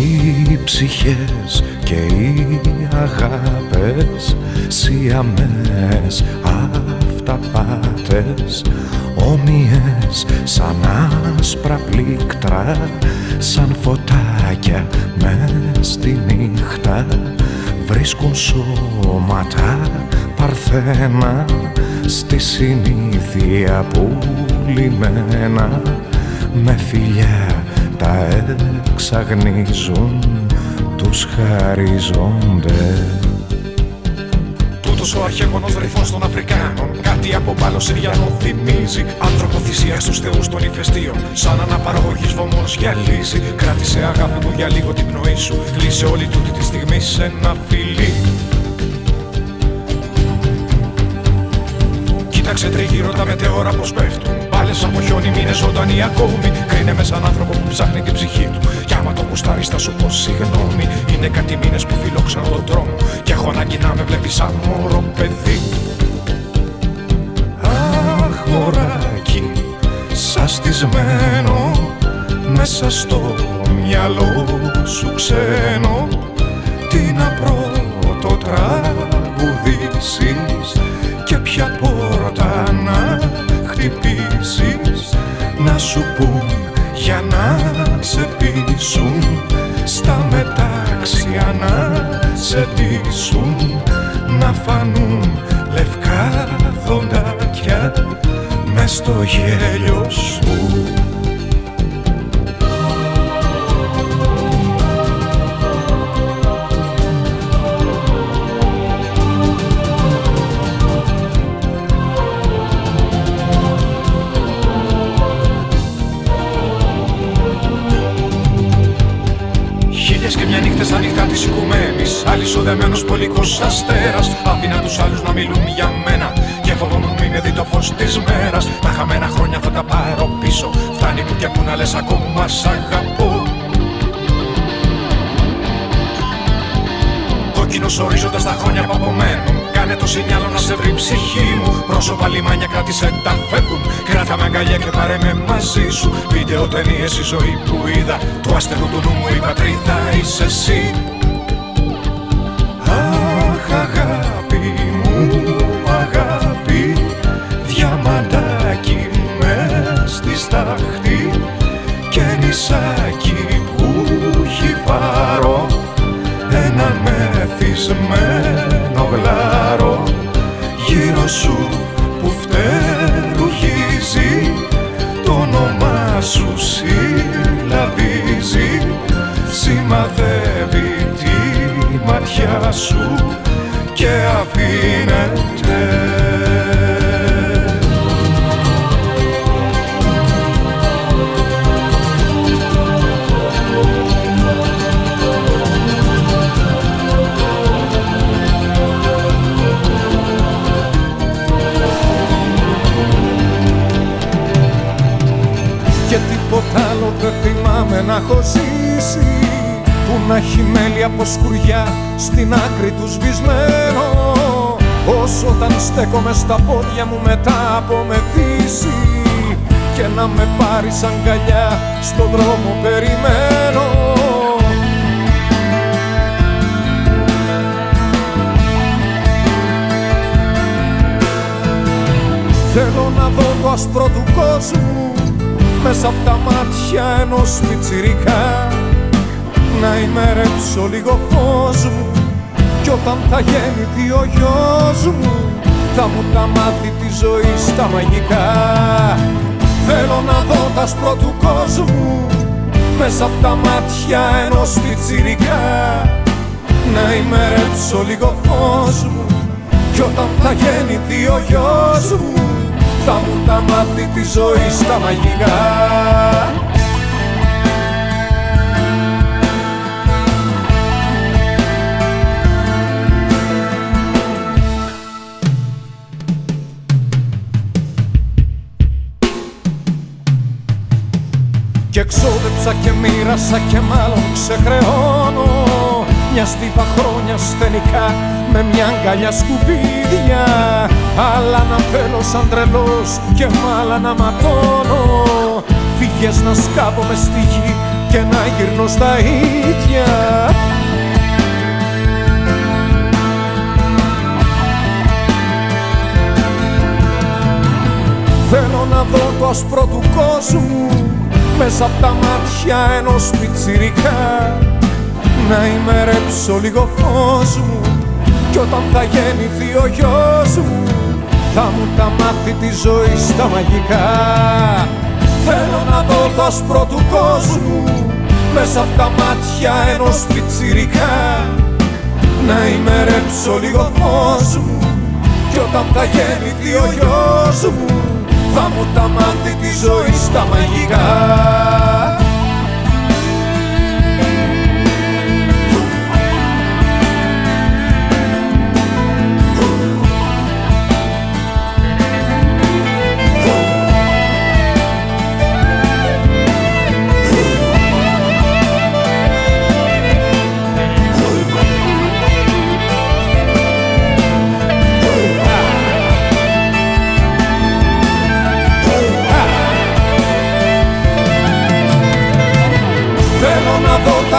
οι ψυχές και οι αγάπες Σιαμές αυταπάτες Όμοιες σαν άσπρα πλήκτρα Σαν φωτάκια μες στη νύχτα Βρίσκουν σώματα παρθένα Στη συνήθεια πουλημένα Με φιλιά τα εξαγνίζουν τους χαριζόνται Τούτος ο αρχαίγονος ρυθμός των Αφρικάνων Κάτι από πάνω Συριανό θυμίζει. Άνθρωπο θυσίας στους θεούς των ηφαιστείων Σαν αναπαραγωγής βωμός γυαλίζει Κράτησε αγάπη μου για λίγο την πνοή σου Κλείσε όλη τούτη τη στιγμή σε ένα φιλί. Κοίταξε τριγύρω τα μετεώρα πως πέφτουν Πάλες από χιόνι μήνες ζωντανοί ακόμη. Κρίνε με σαν άνθρωπο που ψάχνει την ψυχή του. Κι άμα το γουστάρεις θα σου πω συγγνώμη. Είναι κάτι μήνες που φιλόξαν τον δρόμο Κι έχω ανάγκη να με βλέπεις σαν μωρό παιδί. Αχ μωράκι σαστισμένο Μέσα στο μυαλό σου ξένο. Τι να πρώτο τραγουδήσεις Και ποια πόρτα να χτυπήσεις Να σου πούν για να σε πείσουν. Στα μετάξια να σε ντύσουν Να φανούν λευκά δοντάκια Μες στο γέλιο σου Αλυσοδεμένος πολικός αστέρας Άφηνα τους άλλους να μιλούν για μένα Και φοβόμουν μη με δει το φως της μέρας. Τα χαμένα χρόνια θα τα πάρω πίσω Φτάνει που και που να λες ακόμα σ' αγαπώ. Κόκκινος ορίζοντας τα χρόνια που απομένουν Κάνε το σινιάλο να σε βρει η ψυχή μου. Πρόσωπα λιμάνια κράτησε τα φεύγουν Κράτα με αγκαλιά και πάρε με μαζί σου. Βίντεο ταινίες η ζωή που είδα Του άστερου του νου μου η πατρίδα είσαι εσύ μεθυσμένο γλάρο Γύρω σου που φτερουγίζει Το όνομά σου συλλαβίζει. Σημαδεύει τη ματιά σου Και έχω ζήσει Που να έχει μέλη από σκουριά στην άκρη τους σβησμένο Όσο όταν στέκομαι στα πόδια μου μετά από μεθύσει Και να με πάρεις αγκαλιά στον δρόμο περιμένω. Θέλω να δω το άσπρο του κόσμου μέσα από τα μάτια ενός πιτσιρικά να ημερέψω λίγο φως μου κι όταν θα γεννηθεί ο γιος μου θα μου τα μάθει τη ζωή στα μαγικά. Θέλω να δω τα άσπρο του κόσμου μέσα από τα μάτια ενός πιτσιρικά να ημερέψω λίγο φως μου κι όταν θα γεννηθεί ο γιος μου θα μου τα μάθει τη ζωή στα μαγικά. Και ξόδεψα και μοίρασα και μάλλον ξεχρεώνω. Μια στίβα χρόνια στενικά με μια αγκαλιά σκουπίδια. Άλλα να θέλω σαν τρελός και μ' να ματώνω. Φύγες να σκάβομαι στη γη και να γυρνώ στα ίδια. Θέλω να δω το άσπρο του κόσμου μέσα από τα μάτια ενός πιτσιρικά. Να ημερέψω λίγο φως μου κι όταν θα γεννηθεί ο γιος μου θα μου τα μάθει τη ζωή στα μαγικά. Θέλω να δω το άσπρο του κόσμου μέσα από τα μάτια ενός πιτσιρικά. Να ημερέψω λίγο φως μου κι όταν θα γεννηθεί ο γιος μου θα μου τα μάθει τη ζωή στα μαγικά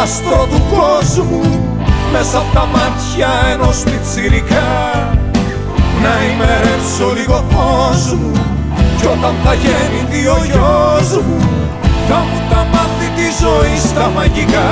άστρο του κόσμου μέσα από τα μάτια ενός πιτσιρικά. Να ημερέψω λίγο φως μου κι όταν θα γεννηθεί ο γιος μου θα μου τα μάθει τη ζωή στα μαγικά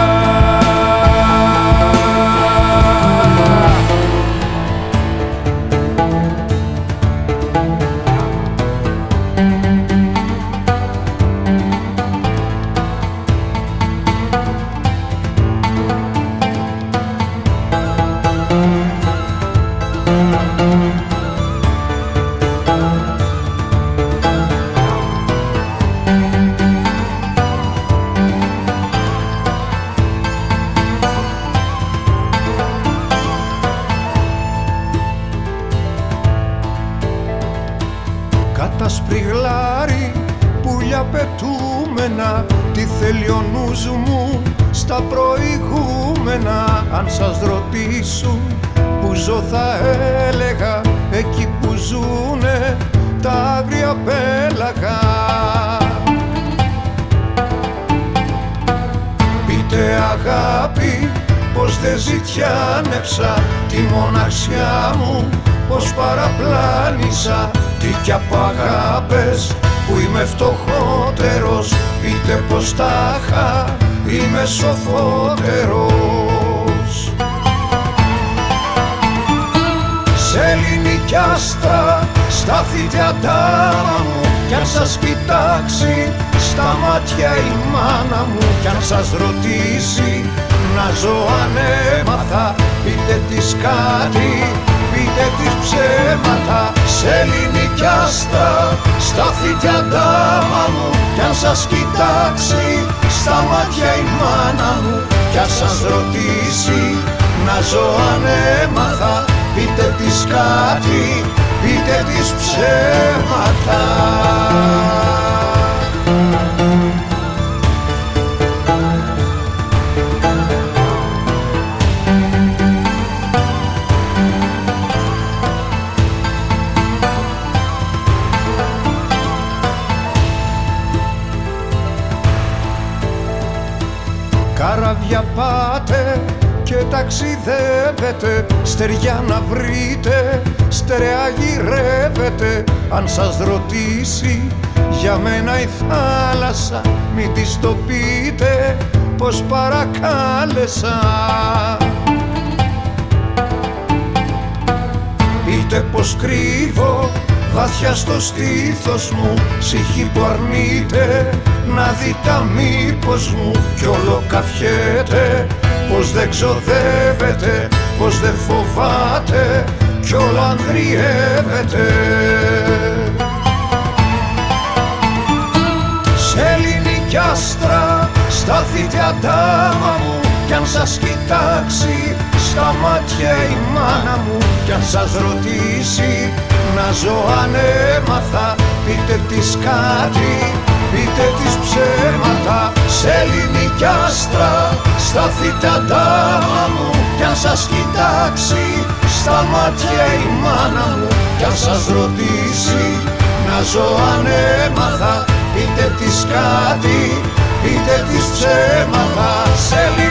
το πείτε πως παρακάλεσα. Πείτε πως κρύβω βαθιά στο στήθος μου ψυχή που αρνείται να δει τα μήπως μου. Κι όλο καφιέται πως δεν ξοδεύεται, πως δεν φοβάται κι όλο αγριεύεται ελληνική άστρα σταθείτε αντάμα μου. Κι αν σας κοιτάξει στα μάτια η μάνα μου. Κι αν σας ρωτήσει να ζω αν έμαθα πείτε της κάτι πείτε της ψέματα. Σε ελληνική άστρα σταθείτε αντάμα μου. Κι αν σας κοιτάξει στα μάτια η μάνα μου. Κι αν σας ρωτήσει να ζω αν έμαθα πείτε της κάτι πείτε της ψέματα σε ελληνική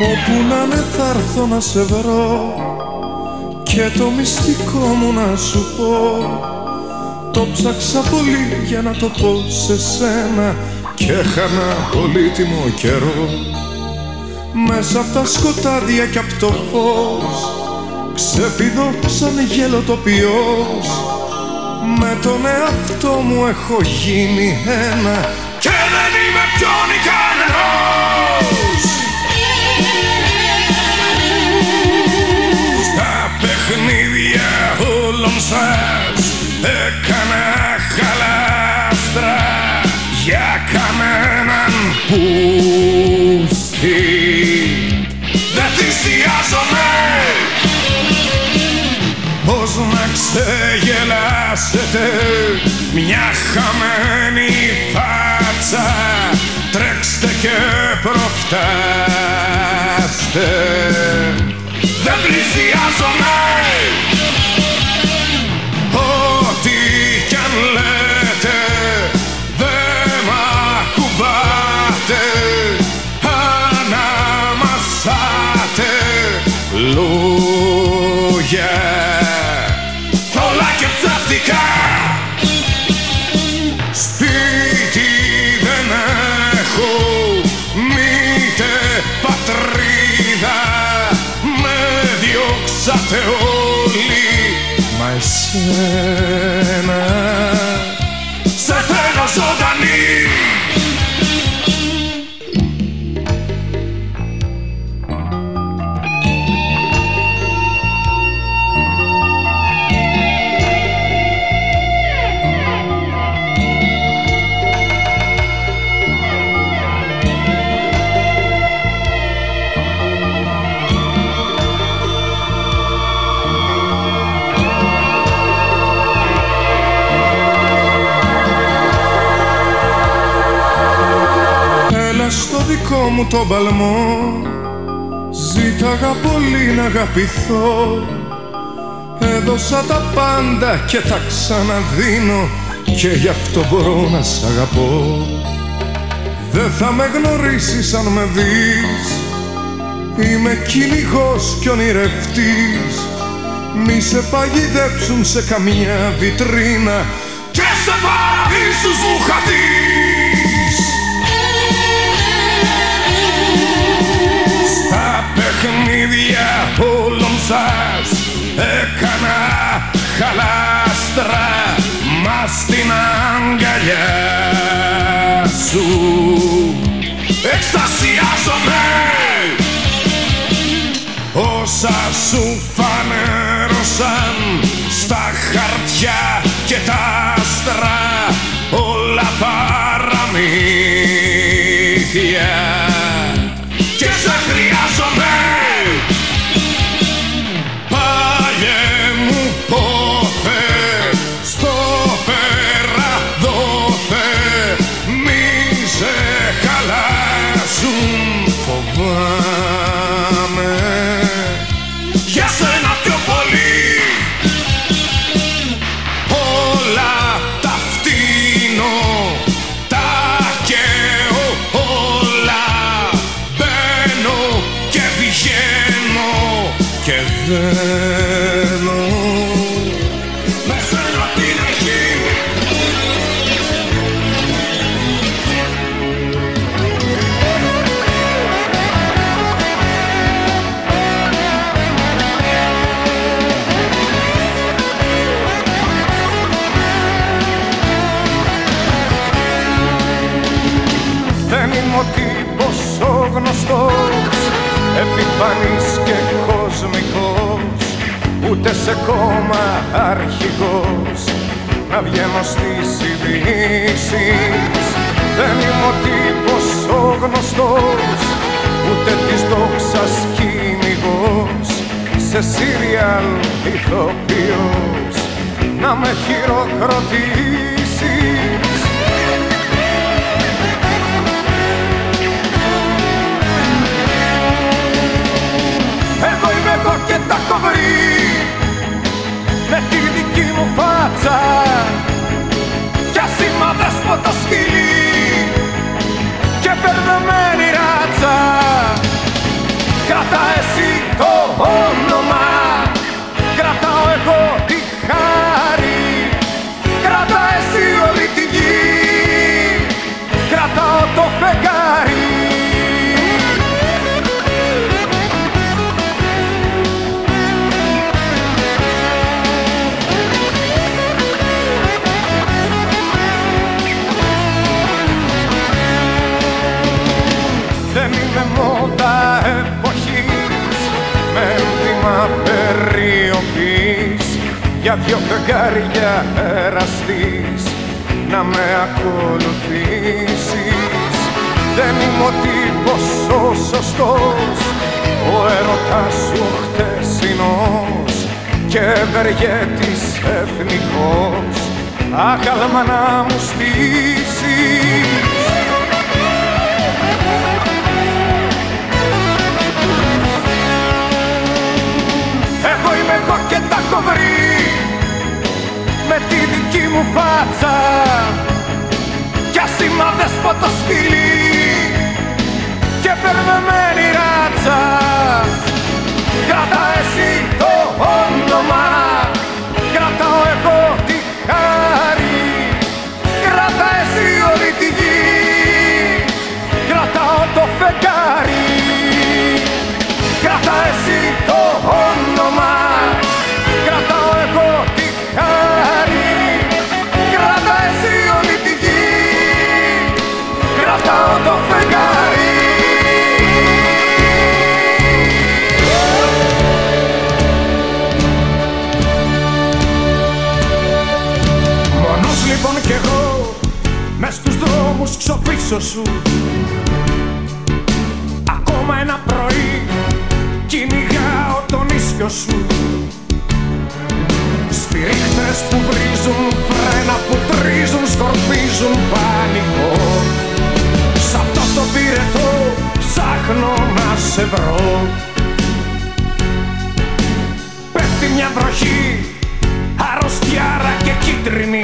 Όπου να με θα έρθω να σε βρω και το μυστικό μου να σου πω. Το ψάξα πολύ για να το πω σε σένα και έχανα πολύτιμο καιρό. Μέσα από τα σκοτάδια και από το φως ξεπηδώ σαν γέλο τοπιός με τον εαυτό μου έχω γίνει ένα και δεν είμαι πιο κανένας σας έκανα χαλάστρα για κανέναν πούστη. Δεν θυσιάζομαι πως να ξεγελάσετε μια χαμένη φάτσα. Τρέξτε και προφτάστε. Δεν πλησιάζομαι λόγια Όλα και ψεύτικα Σπίτι δεν έχω. Μήτε πατρίδα διώξατε όλοι. Μα εσένα Σε θέλω ζωντανή μου το παλμό Ζήταγα πολύ να αγαπηθώ. Έδωσα τα πάντα και τα ξαναδίνω. Και γι' αυτό μπορώ να σ' αγαπώ. Δεν θα με γνωρίσεις αν με δεις. Είμαι κυνηγός κι ονειρευτής. Μη σε παγιδέψουν σε καμιά βιτρίνα. Και σε παραδείσους μου χαθείς παιχνίδια όλων σας. Έκανα χαλάστρα μα στην αγκαλιά σου. Εκστασιάζομαι. Όσα σου φανέρωσαν στα χαρτιά και τα άστρα όλα παραμύθια Επιφανής και κοσμικός Ούτε σε κόμμα αρχηγός. Να βγαίνω στις ειδήσεις. Δεν είμαι ο τύπος ο γνωστός Ούτε της δόξας κυνηγός. Σε σύριαλ ηθοποιός Να με χειροκροτήσεις τα έχω βρει Με τη δική μου φάτσα. Κι ας είμαι αδέσποτος σκυλί Και μπερδεμένη ράτσα. Κράτα εσύ το όνομα. Κρατάω εγώ τη χάρη. Κράτα εσύ όλη τη γη. Κρατάω το φεγγάρι Για δυο φεγγάρια εραστής Να με ακολουθήσεις. Δεν είμαι ο τύπος ο σωστός Ο έρωτας σου χτεσινός Και ευεργέτης εθνικός. Άχαλμα να μου στήσεις μου φάτσα. Κι ας είμαι αδέσποτος σκυλί Και μπερδεμένη ράτσα. Κράτα εσύ το όνομα Κρατάω εγώ τη χάρη. Κράτα εσύ όλη τη γη Κρατάω το φεγγάρι. Κράτα εσύ το όνομα το φεγγάρι. Μόνος λοιπόν κι εγώ Μες στους δρόμους ξοπίσω σου. Ακόμα ένα πρωί Κυνηγάω τον ίσιο σου. Σφυρίχτες που βρίζουν Φρένα που τρίζουν Σκορπίζουν πανικό Σ' αυτό το πυρετό Ψάχνω να σε βρω. Πέφτει μια βροχή Αρρωστιάρα και κίτρινη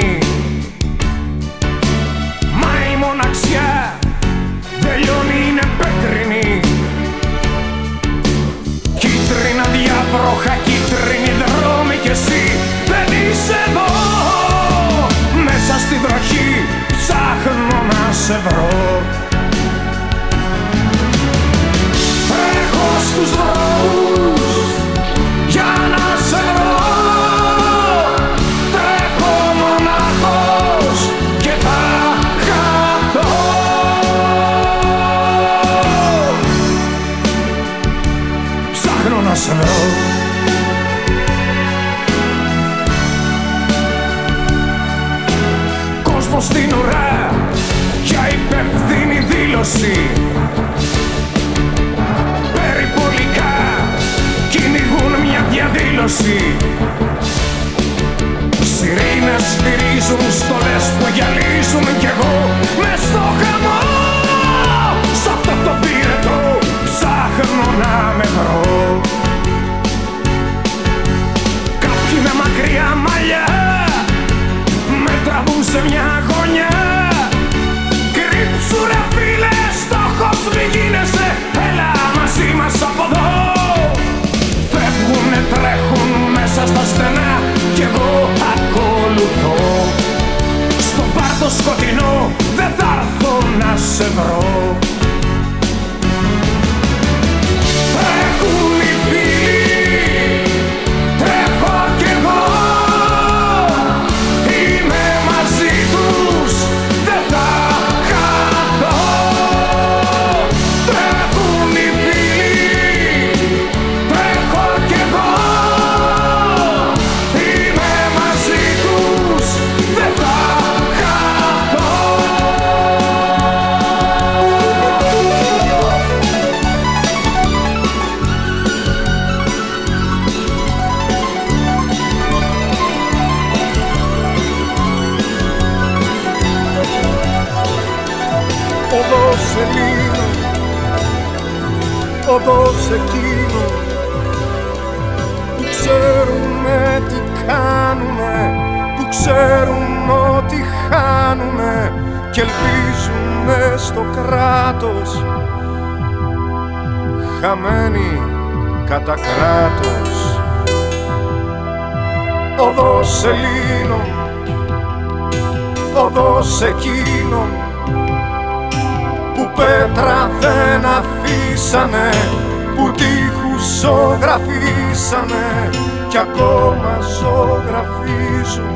διαδήλωση Σιρήνες στηρίζουν στολές που γυαλίζουν κι εγώ. Μες στο χαμό Σ' αυτό το πύρετο ψάχνω να με βρω. Κάποιοι με μακριά μαλλιά με τραβούν σε μια γωνιά. Κρύψου ρε φίλες, στόχος μη σε βρω και ελπίζουνε στο κράτος. Χαμένοι κατά κράτος. Οδός Ελλήνων οδός εκείνων που πέτρα δεν αφήσανε που τείχους ζωγραφίσανε κι ακόμα ζωγραφίζουν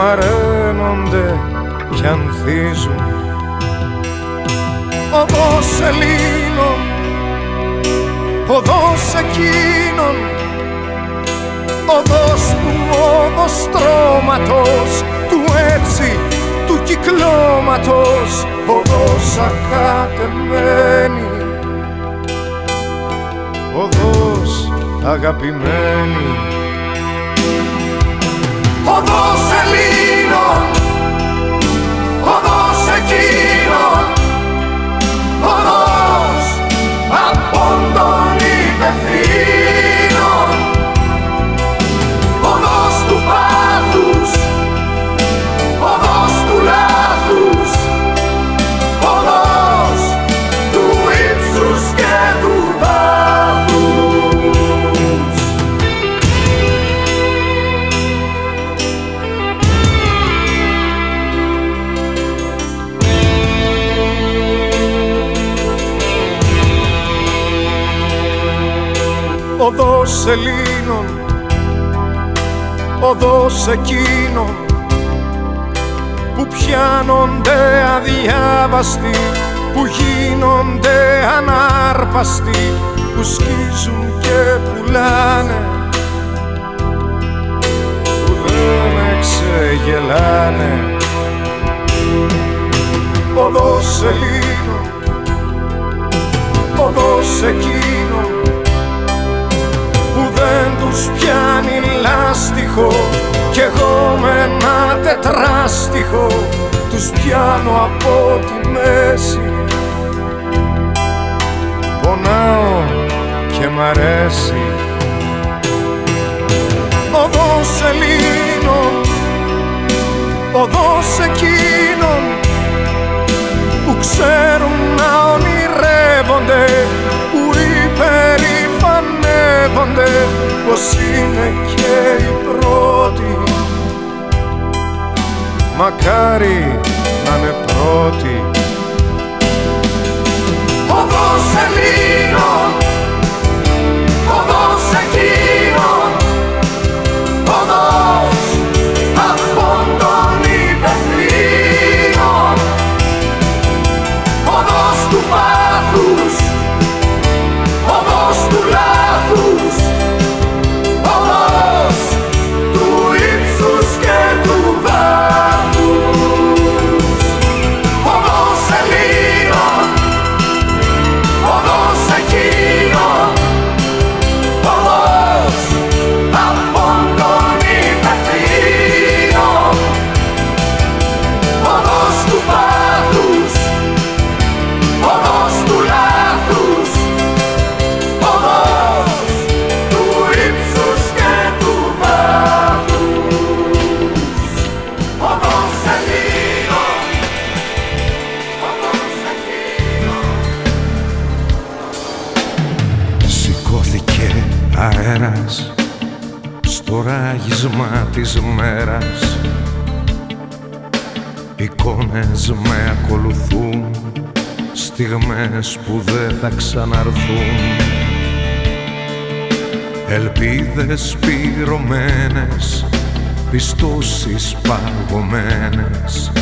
μαραίνονται κι ανθίζουν. Οδός Ελλήνων οδός εκείνων οδός του όδος τρόματος του έτσι του κυκλώματος. Οδός ακατεμένη οδός αγαπημένη οδός Ελλήνων οδός εκείνων Οδός Ελλήνων Οδός εκείνων που πιάνονται αδιάβαστοι που γίνονται ανάρπαστοι που σκίζουν και πουλάνε. Που δεν εξεγελάνε. Οδός Ελλήνων Οδός εκείνων που δεν τους πιάνει λάστιχο κι εγώ με ένα τετράστιχο τους πιάνω από τη μέση. Πονάω και μ' αρέσει. Οδός Ελλήνων Οδός εκείνων που ξέρουν να ονειρεύονται που υπερηφανεύονται πως είναι και οι πρώτοι. Μακάρι να είναι πρώτοι. Οδός Ελλήνων Εικόνες με ακολουθούν Στιγμές που δεν θα ξαναρθούν. Ελπίδες πυρωμένες Πιστώσεις παγωμένες.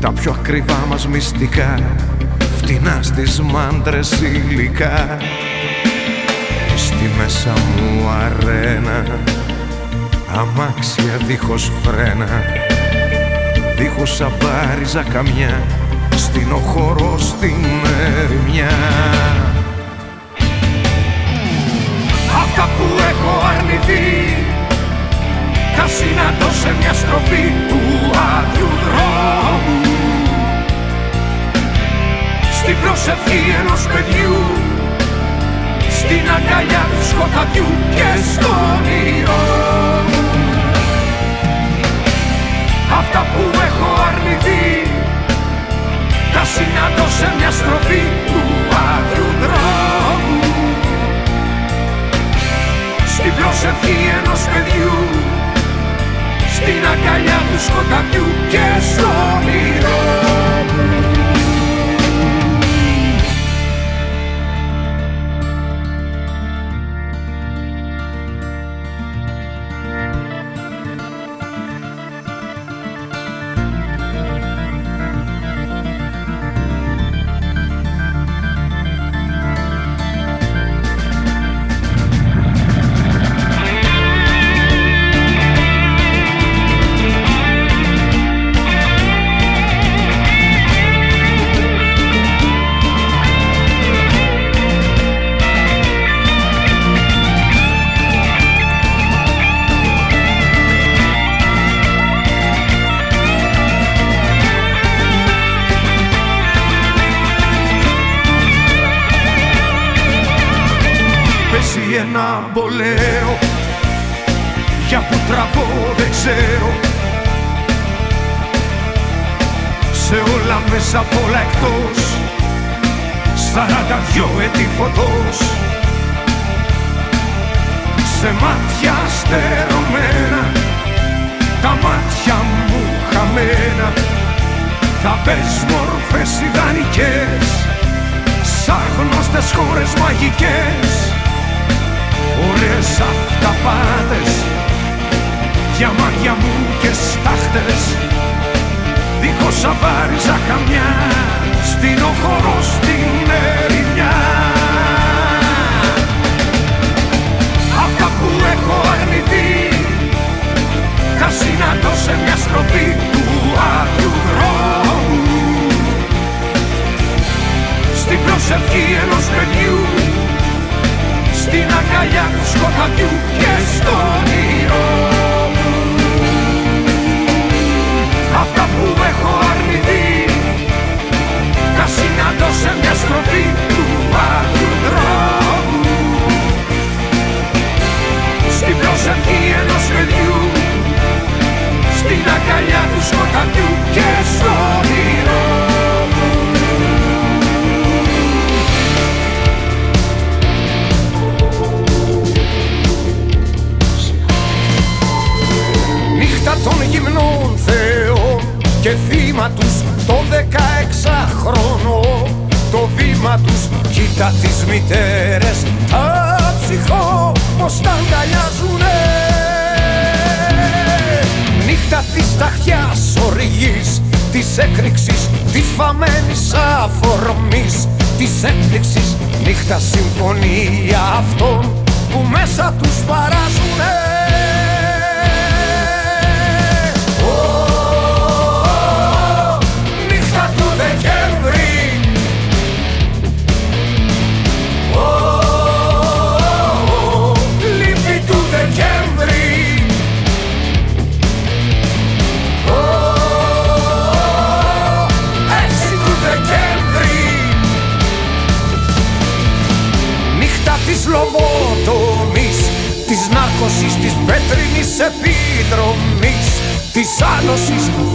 Τα πιο ακριβά μας μυστικά Φτηνά στις μάντρες υλικά. Στη μέσα μου αρένα Αμάξια δίχως φρένα Δίχως αμπάριζα καμιά Στην οχωρό στην ερημιά. Αυτά που έχω αρνηθεί Τα συναντώ σε μια στροφή του άδειου δρόμου. Στην προσευχή ενός παιδιού Στην αγκαλιά του σκοταδιού και στον όνειρό Αυτά που έχω αρνηθεί. Τα συναντώ σε μια στροφή του άδειου δρόμου. Στην προσευχή ενός παιδιού στην αγκαλιά του σκοταδιού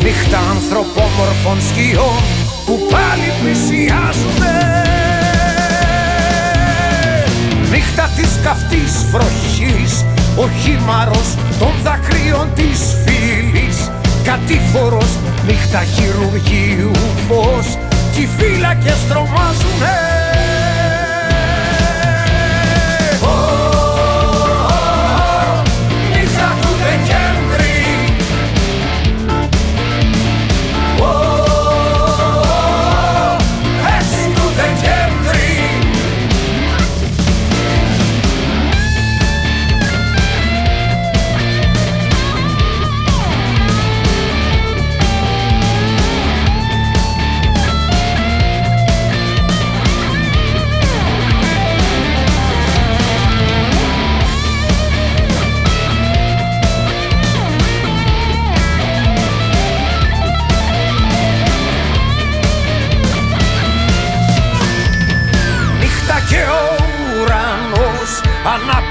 νύχτα ανθρωπόμορφων σκιών Που πάλι πλησιάζουνε. Νύχτα της καυτής βροχής Ο χήμαρος των δακρύων της φίλης Κατήφορος Νύχτα χειρουργείου φως Κι οι φύλακες τρομάζουνε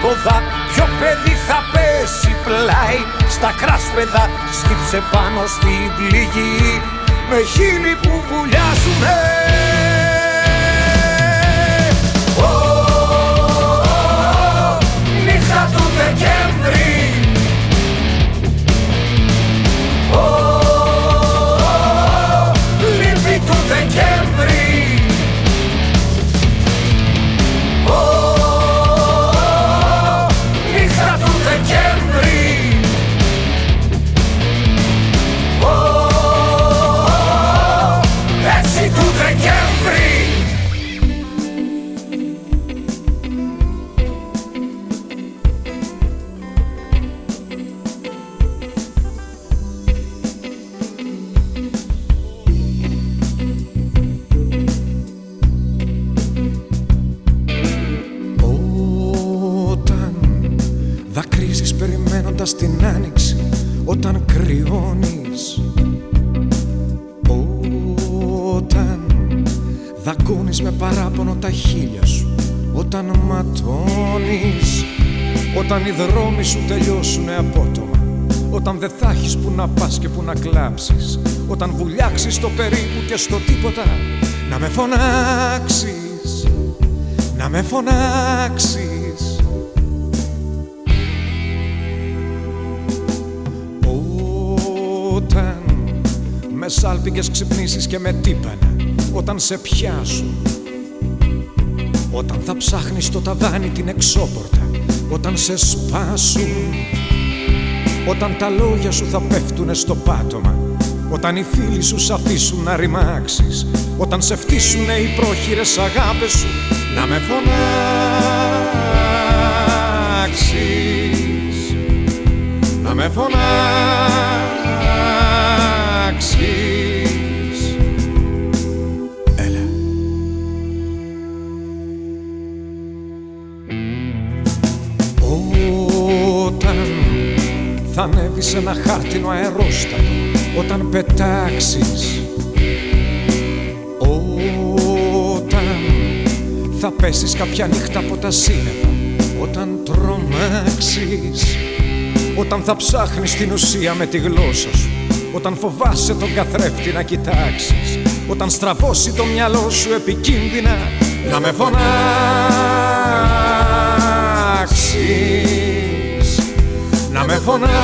ανάποδα Ποιο παιδί θα πέσει πλάι. Στα κράσπεδα Σκύψε πάνω στην πληγή. Με χείλη που βουλιάζουνε. Ω, Νύχτα του Δεκέμβρη Όταν δεν θα έχεις που να πας και που να κλάψεις. Όταν βουλιάξεις στο περίπου και στο τίποτα Να με φωνάξεις. Να με φωνάξεις. Όταν με σάλπιγγες ξυπνήσεις και με τύπανα Όταν σε πιάσουν. Όταν θα ψάχνεις στο ταβάνι την εξώπορτα Όταν σε σπάσουν Όταν τα λόγια σου θα πέφτουνε στο πάτωμα Όταν οι φίλοι σου σ' αφήσουν να ρημάξεις Όταν σε φτύσουνε οι πρόχειρες αγάπες σου Να με φωνάξεις. Να με φωνάξεις θα ανέβει σε ένα χάρτινο αερόστατο Όταν πετάξεις. Όταν θα πέσεις κάποια νύχτα από τα σύννεφα Όταν τρομάξεις. Όταν θα ψάχνεις την ουσία με τη γλώσσα σου Όταν φοβάσαι τον καθρέφτη να κοιτάξεις. Όταν στραβώσει το μυαλό σου επικίνδυνα Να με φωνάξεις να με φωνάξεις.